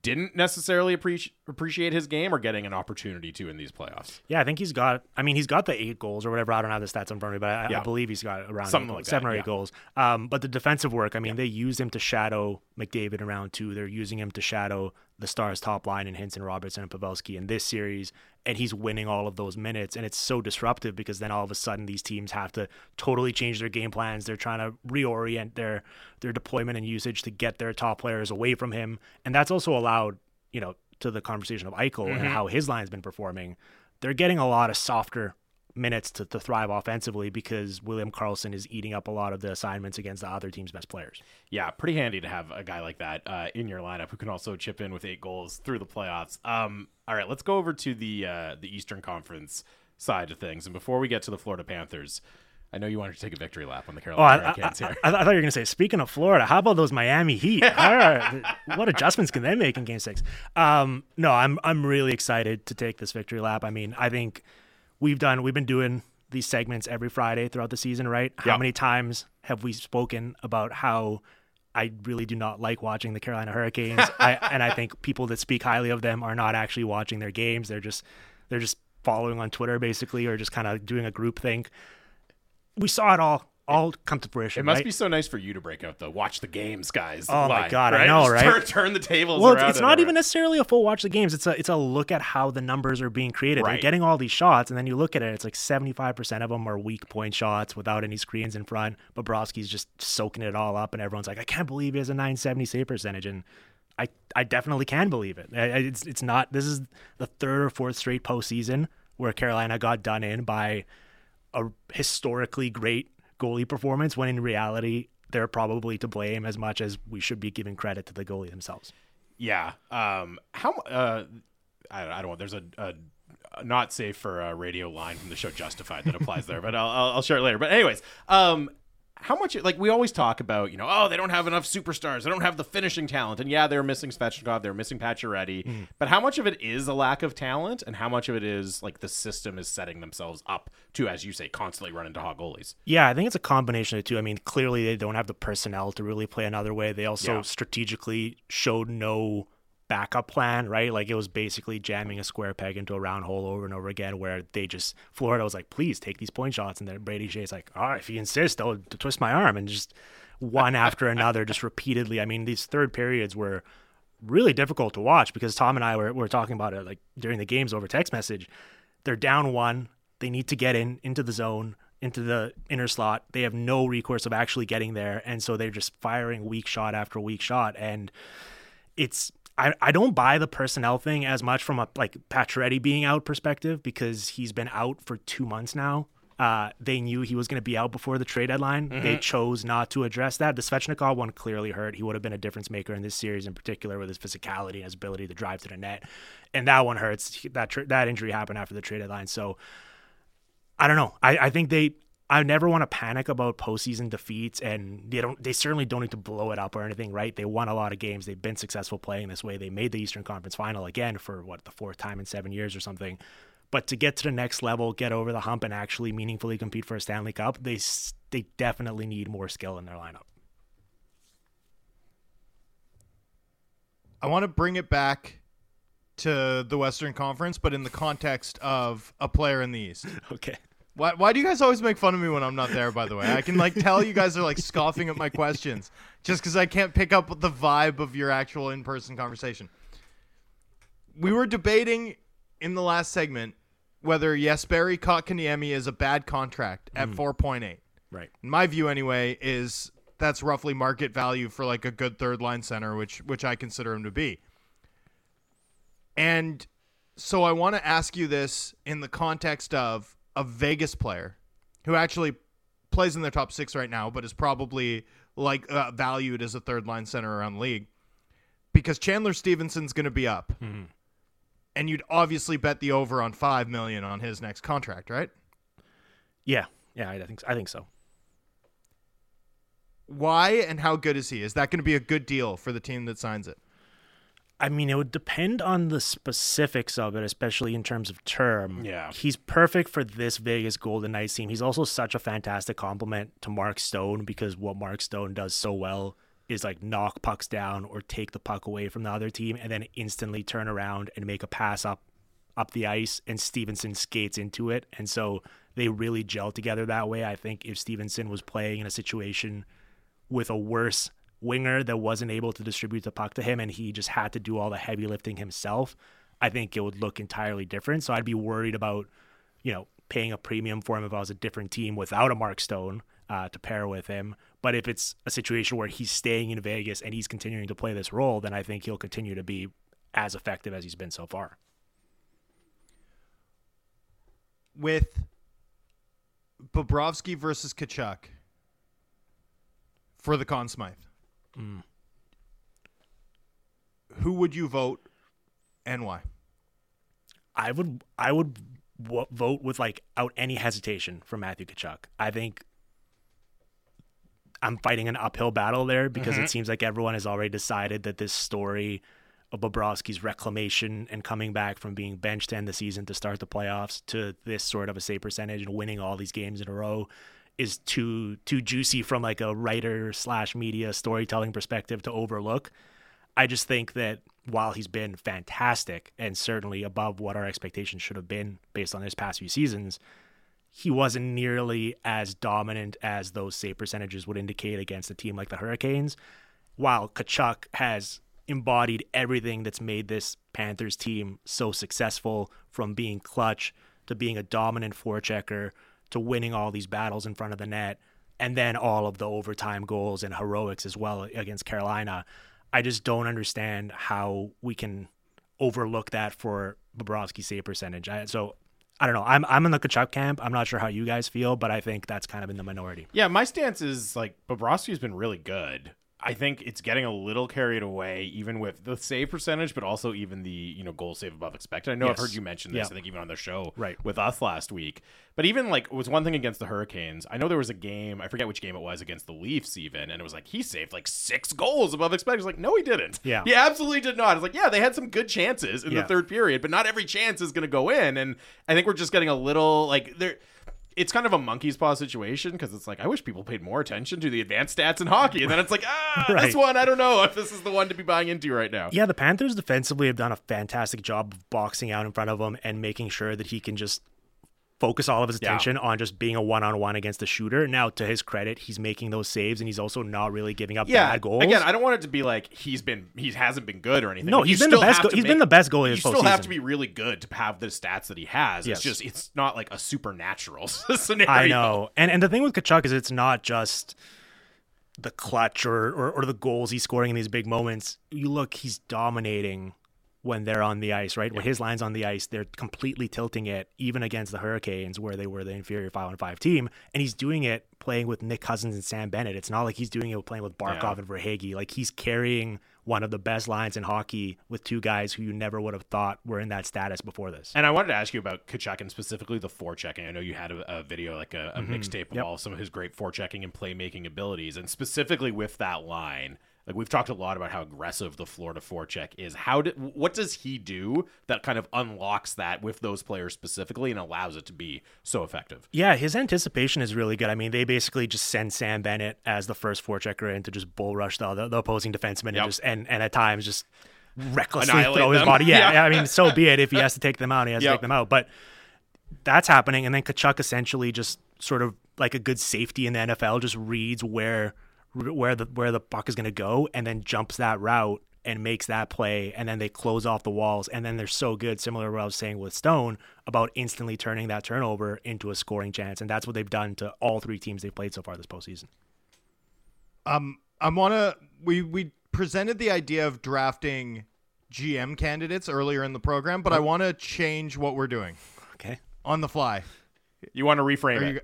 didn't necessarily appreciate appreciate his game are getting an opportunity to in these playoffs. Yeah, I think he's got. I mean, he's got the eight goals or whatever. I don't have the stats in front of me, but I, Yeah. I believe he's got around Something like goals, seven or eight yeah. goals. Um, but the defensive work. I mean, they used him to shadow McDavid around round two. They're using him to shadow the Stars' top line in Hintz, Robertson, and Pavelski in this series, and he's winning all of those minutes. And it's so disruptive because then all of a sudden these teams have to totally change their game plans. They're trying to reorient their their deployment and usage to get their top players away from him, and that's also allowed you know to the conversation of Eichel and mm-hmm. how his line's been performing. They're getting a lot of softer minutes to, to thrive offensively because William Karlsson is eating up a lot of the assignments against the other team's best players. Yeah, pretty handy to have a guy like that uh, in your lineup who can also chip in with eight goals through the playoffs. Um, all right, let's go over to the uh, the Eastern Conference side of things, and before we get to the Florida Panthers, I know you wanted to take a victory lap on the Oh, Carolina I, I, Hurricanes I, here. I thought you were going to say, speaking of Florida, how about those Miami Heat? All right, what adjustments can they make in Game Six? Um, no, I'm I'm really excited to take this victory lap. I mean, I think we've done we've been doing these segments every Friday throughout the season, right? How many times have we spoken about how I really do not like watching the Carolina Hurricanes, I, and I think people that speak highly of them are not actually watching their games. They're just they're just following on Twitter basically, or just kind of doing a group think. We saw it all all come to fruition. It must right? be so nice for you to break out the watch the games, guys. Oh my God, I right? know, Just right? Turn, turn the tables. well, it's, it's not even necessarily a full watch the games. It's a it's a look at how the numbers are being created. They're getting all these shots, and then you look at it. It's like seventy five percent of them are weak point shots without any screens in front. Bobrovsky's just soaking it all up, and everyone's like, "I can't believe he has a nine seventy save percentage." And I I definitely can believe it. I- I- It's it's not. This is the third or fourth straight postseason where Carolina got done in by a historically great goalie performance when in reality they're probably to blame as much as we should be giving credit to the goalie themselves. Yeah. Um. How? Uh. I, I don't know. There's a, a not safe for a radio line from the show Justified that applies there, but I'll I'll share it later. But anyways, um, how much like we always talk about, you know, oh they don't have enough superstars, they don't have the finishing talent, and yeah, they're missing Svechnikov, they're missing Pacioretty, mm-hmm. but how much of it is a lack of talent, and how much of it is like the system is setting themselves up to, as you say, constantly run into hot goalies? Yeah, I think it's a combination of the two. I mean, clearly they don't have the personnel to really play another way. They also Yeah. strategically showed no backup plan, right? Like it was basically jamming a square peg into a round hole over and over again where they just Florida was like, please take these point shots. And then Brady Skjei's like, all right, if you insist, I'll twist my arm and just one after another, just repeatedly. I mean, these third periods were really difficult to watch because Tom and I were, were talking about it like during the games over text message. They're down one. They need to get in into the zone, into the inner slot. They have no recourse of actually getting there, and so they're just firing weak shot after weak shot. And it's I, I don't buy the personnel thing as much from a like Pacioretty being out perspective because he's been out for two months now. Uh, they knew he was going to be out before the trade deadline. They chose not to address that. The Svechnikov one clearly hurt. He would have been a difference maker in this series, in particular with his physicality and his ability to drive to the net. And that one hurts. That that injury happened after the trade deadline. So I don't know. I, I think they. I never want to panic about postseason defeats, and they don't. They certainly don't need to blow it up or anything, right? They won a lot of games. They've been successful playing this way. They made the Eastern Conference Final again for what the fourth time in seven years or something. But to get to the next level, get over the hump, and actually meaningfully compete for a Stanley Cup, they they definitely need more skill in their lineup. I want to bring it back to the Western Conference, but in the context of a player in the East. Okay. Why, why do you guys always make fun of me when I'm not there, by the way? I can like tell you guys are like scoffing at my questions just because I can't pick up the vibe of your actual in person conversation. We were debating in the last segment whether Jesperi Kotkaniemi is a bad contract at mm-hmm. 4.8. Right. My view anyway is that's roughly market value for like a good third line center, which which I consider him to be. And so I want to ask you this in the context of a Vegas player who actually plays in their top six right now, but is probably like uh, valued as a third line center around the league because Chandler Stephenson's going to be up, and you'd obviously bet the over on five million on his next contract, right? Yeah. Yeah, I think so. I think so. Why and how good is he? Is that going to be a good deal for the team that signs it? I mean, it would depend on the specifics of it, especially in terms of term. Yeah. He's perfect for this Vegas Golden Knights team. He's also such a fantastic compliment to Mark Stone because what Mark Stone does so well is like knock pucks down or take the puck away from the other team and then instantly turn around and make a pass up up the ice and Stephenson skates into it. And so they really gel together that way. I think if Stephenson was playing in a situation with a worse winger that wasn't able to distribute the puck to him and he just had to do all the heavy lifting himself, I think it would look entirely different. So I'd be worried about, you know, paying a premium for him if I was a different team without a Mark Stone uh, to pair with him. But if it's a situation where he's staying in Vegas and he's continuing to play this role, then I think he'll continue to be as effective as he's been so far. With Bobrovsky versus Tkachuk for the Conn Smythe, who would you vote and why? I would I would w- vote with like out any hesitation for Matthew Tkachuk. I think I'm fighting an uphill battle there because it mm-hmm. seems like everyone has already decided that this story of Bobrovsky's reclamation and coming back from being benched to end the season to start the playoffs to this sort of a save percentage and winning all these games in a row is too too juicy from like a writer slash media storytelling perspective to overlook. I just think that while he's been fantastic and certainly above what our expectations should have been based on his past few seasons, he wasn't nearly as dominant as those save percentages would indicate against a team like the Hurricanes. While Tkachuk has embodied everything that's made this Panthers team so successful from being clutch to being a dominant forechecker to winning all these battles in front of the net and then all of the overtime goals and heroics as well against Carolina. I just don't understand how we can overlook that for Bobrovsky's save percentage. I, so I don't know. I'm I'm in the Tkachuk camp. I'm not sure how you guys feel, but I think that's kind of in the minority. Yeah, my stance is like Bobrovsky's been really good. I think it's getting a little carried away, even with the save percentage, but also even the you know goal save above expected. I know I've heard you mention this. Yeah. I think even on the show Right. with us last week. But even like it was one thing against the Hurricanes. I know there was a game. I forget which game it was against the Leafs, even, and it was like he saved like six goals above expected. It's like no, he didn't. Yeah. he absolutely did not. It's like yeah, they had some good chances in Yeah. the third period, but not every chance is going to go in. And I think we're just getting a little like there it's kind of a monkey's paw situation because it's like I wish people paid more attention to the advanced stats in hockey, and then it's like ah, this one I don't know if this is the one to be buying into right now. Yeah, the Panthers defensively have done a fantastic job of boxing out in front of him and making sure that he can just focus all of his Yeah. attention on just being a one-on-one against the shooter. Now, to his credit, he's making those saves and he's also not really giving up Yeah, bad goals. again, I don't want it to be like he's been he hasn't been good or anything. No, he's been the best go- he's make- been the best goalie You still have to be really good to have the stats that he has. Yes. It's just it's not like a supernatural scenario. I know. And and the thing with Tkachuk is it's not just the clutch or, or or the goals he's scoring in these big moments. You look, he's dominating when they're on the ice, right? When his line's on the ice, they're completely tilting it, even against the Hurricanes, where they were the inferior five on five team. And he's doing it playing with Nick Cousins and Sam Bennett. It's not like he's doing it playing with Barkov Yeah. and Verhaeghe. Like he's carrying one of the best lines in hockey with two guys who you never would have thought were in that status before this. And I wanted to ask you about Tkachuk and specifically the forechecking. I know you had a, a video, like a, a Mm-hmm. mixtape of Yep. all some of his great forechecking and playmaking abilities, and specifically with that line. Like we've talked a lot about how aggressive the Florida forecheck is. How did what does he do that kind of unlocks that with those players specifically and allows it to be so effective? Yeah, his anticipation is really good. I mean, they basically just send Sam Bennett as the first forechecker in to just bull rush the, the, the opposing defenseman Yep. and just and, and at times just recklessly Annihilate throw his them. body. Yeah, Yeah. I mean, so be it. If he has to take them out, he has Yep. to take them out. But that's happening, and then Tkachuk essentially just sort of like a good safety in the NFL just reads where where the where the puck is going to go and then jumps that route and makes that play and then they close off the walls and then they're so good similar to what I was saying with Stone about instantly turning that turnover into a scoring chance and that's what they've done to all three teams they've played so far this postseason. Um, I want to. We we presented the idea of drafting GM candidates earlier in the program, but I want to change what we're doing Okay. on the fly. You want to reframe Are it? you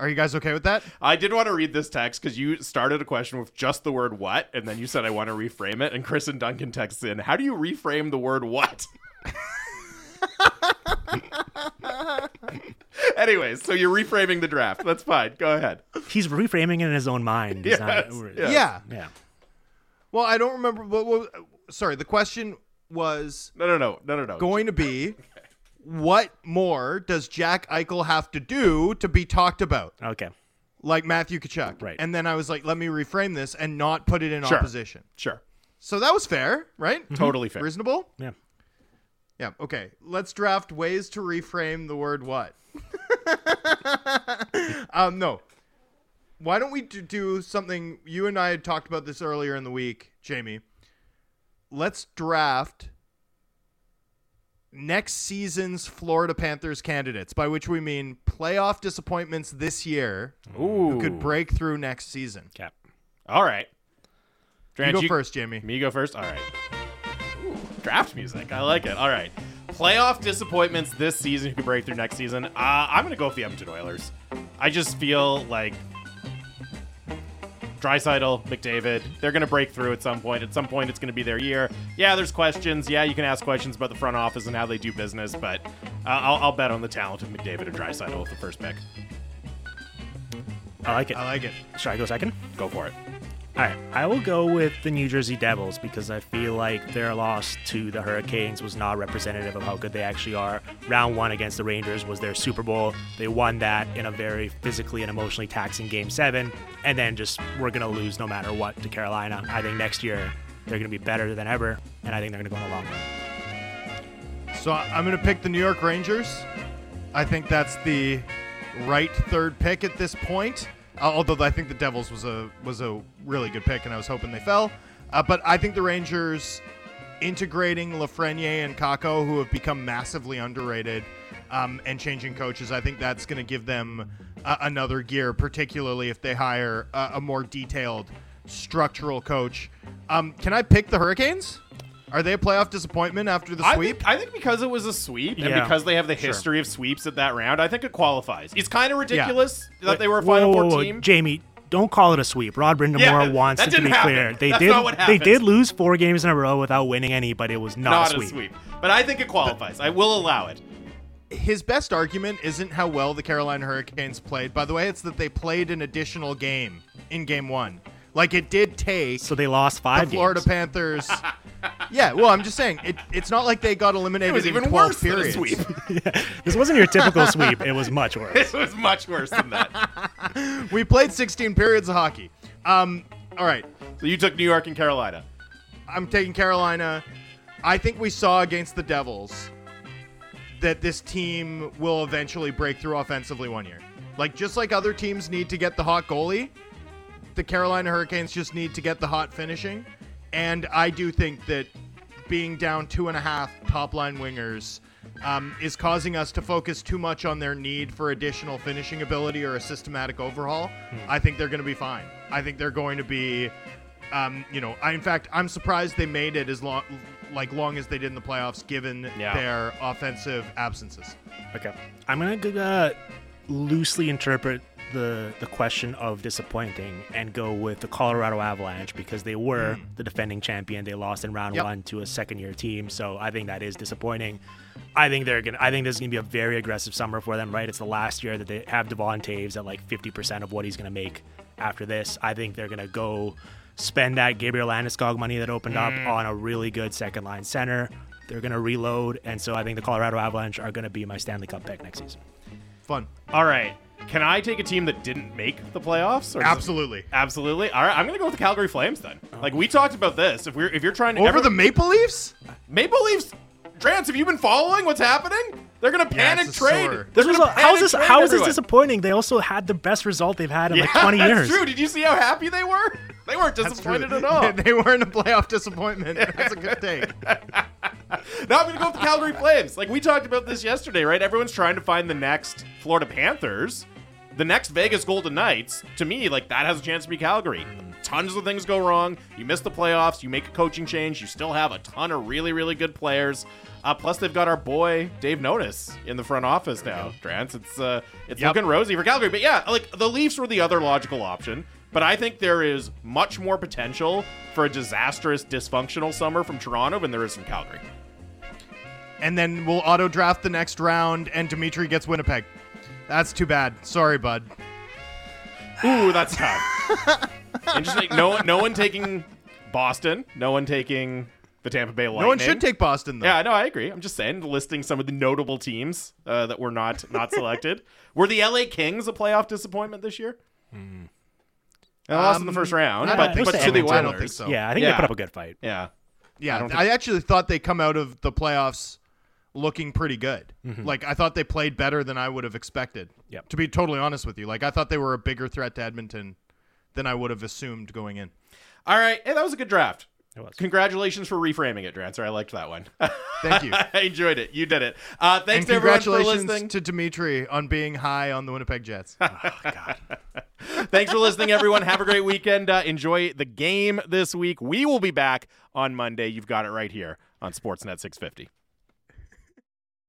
are you guys okay with that? I did want to read this text because you started a question with just the word what, and then you said I want to reframe it. And Chris and Duncan texts in, How do you reframe the word what? Anyways, so you're reframing the draft. That's fine. Go ahead. He's reframing it in his own mind. He's not- Yes, yes. Yeah. yeah. Well, I don't remember. What, what, sorry, the question was No, no, no, no, no, no. going to be, what more does Jack Eichel have to do to be talked about, Okay. like Matthew Tkachuk? Right. And then I was like, let me reframe this and not put it in Sure. opposition. Sure. So that was fair, right? Totally fair. Reasonable. Yeah. Yeah. Okay. Let's draft ways to reframe the word what. um, no. Why don't we do something? You and I had talked about this earlier in the week, Jamie. Let's draft next season's Florida Panthers candidates, by which we mean playoff disappointments this year Ooh. who could break through next season. Cap. All right. You go first, Jamie. Me go first? All right. Ooh, draft music. I like it. All right. Playoff disappointments this season who could break through next season. Uh, I'm going to go with the Edmonton Oilers. I just feel like Draisaitl, McDavid, they're going to break through at some point. At some point, it's going to be their year. Yeah, there's questions. Yeah, you can ask questions about the front office and how they do business, but uh, I'll, I'll bet on the talent of McDavid or Draisaitl with the first pick. I like it. I like it. Should I go second? Go for it. All right, I will go with the New Jersey Devils because I feel like their loss to the Hurricanes was not representative of how good they actually are. Round one against the Rangers was their Super Bowl. They won that in a very physically and emotionally taxing Game Seven, and then just we're gonna lose no matter what to Carolina. I think next year they're gonna be better than ever, and I think they're gonna go on a long run. So I'm going to pick the New York Rangers. I think that's the right third pick at this point. Uh, although I think the Devils was a was a really good pick, and I was hoping they fell. Uh, but I think the Rangers integrating Lafreniere and Kakko, who have become massively underrated, um, and changing coaches, I think that's going to give them uh, another gear, particularly if they hire uh, a more detailed structural coach. Um, can I pick the Hurricanes? Are they a playoff disappointment after the I sweep? think, I think because it was a sweep and Yeah. because they have the history of sweeps at that round, I think it qualifies. It's kind of ridiculous that they were a Final whoa, Four team. Jamie, don't call it a sweep. Rod Brind'Amour Yeah, wants that it to be didn't happen. clear. They That's did. not what they happened. did lose four games in a row without winning any, but it was not, Not a sweep. a sweep. But I think it qualifies. I will allow it. his best argument isn't how well the Carolina Hurricanes played. By the way, it's that they played an additional game in game one. Like it did take So they lost five. the five Florida games. Panthers. yeah, well, I'm just saying it, it's not like they got eliminated It was in even 12 worse than a periods. sweep. This wasn't your typical sweep. It was much worse. it was much worse than that. We played 16 periods of hockey. Um, all right, So you took New York and Carolina. I'm taking Carolina. I think we saw against the Devils that this team will eventually break through offensively one year. Like just like other teams need to get the hot goalie, the Carolina Hurricanes just need to get the hot finishing. And I do think that being down two and a half top line wingers um, is causing us to focus too much on their need for additional finishing ability or a systematic overhaul. I think they're going to be fine. I think they're going to be um, you know, I, in fact, I'm surprised they made it as long, like long as they did in the playoffs, given Yeah. their offensive absences. Okay. I'm gonna uh, loosely interpret the the question of disappointing and go with the Colorado Avalanche because they were mm. the defending champion. They lost in round Yep. one to a second year team, so I think that is disappointing. I think they're gonna. I think this is gonna be a very aggressive summer for them. Right? It's the last year that they have Devon Toews at like 50% of what he's gonna make after this. I think they're gonna go spend that Gabriel Landeskog money that opened up mm. on a really good second line center. They're gonna reload, and so I think the Colorado Avalanche are gonna be my Stanley Cup pick next season. Fun. All right. Can I take a team that didn't make the playoffs? Or is it- Absolutely. Absolutely. All right. I'm going to go with the Calgary Flames then. Oh. Like we talked about this. If we're if you're trying to Over every- the Maple Leafs? Maple Leafs, Drance, have you been following what's happening? They're gonna Yeah, panic it's a trade. sore. They're This was gonna a- how is panic this? trade How is this everyone. disappointing? They also had the best result they've had in Yeah, like 20 that's years. true. Did you see how happy they were? They weren't That's true. disappointed at all. they weren't a playoff disappointment. That's a good take. now I'm going to go with the Calgary Flames. Like we talked about this yesterday, right? Everyone's trying to find the next Florida Panthers, the next Vegas Golden Knights. To me, like that has a chance to be Calgary. Tons of things go wrong. You miss the playoffs. You make a coaching change. You still have a ton of really, really good players. Uh, plus, they've got our boy Dave Nonis in the front office now. Drance, it's uh, it's Yep. looking rosy for Calgary. But yeah, like the Leafs were the other logical option. But I think there is much more potential for a disastrous, dysfunctional summer from Toronto than there is from Calgary. And then we'll auto draft the next round, and Dimitri gets Winnipeg. That's too bad. Sorry, bud. Ooh, that's tough. Interesting. No, no one taking Boston. No one taking the Tampa Bay Lightning. No one should take Boston though. Yeah, no, I agree. I'm just saying, listing some of the notable teams uh, that were not not selected. were the LA Kings a playoff disappointment this year? They lost in the Um, first round, I but, think but so. to the I don't think so. Yeah, I think Yeah. they put up a good fight. Yeah. Yeah, I I, actually thought they come out of the playoffs looking pretty good. Mm-hmm. Like I thought they played better than I would have expected. Yep. To be totally honest with you, like I thought they were a bigger threat to Edmonton than I would have assumed going in. All right. Hey, that was a good draft. It was. Congratulations for reframing it, Drancer. I liked that one. Thank you. I enjoyed it. You did it. Uh, thanks and to everyone for congratulations listening. to Dimitri on being high on the Winnipeg Jets. God. Thanks for listening, everyone. Have a great weekend. Uh, enjoy the game this week. We will be back on Monday. You've got it right here on Sportsnet 650.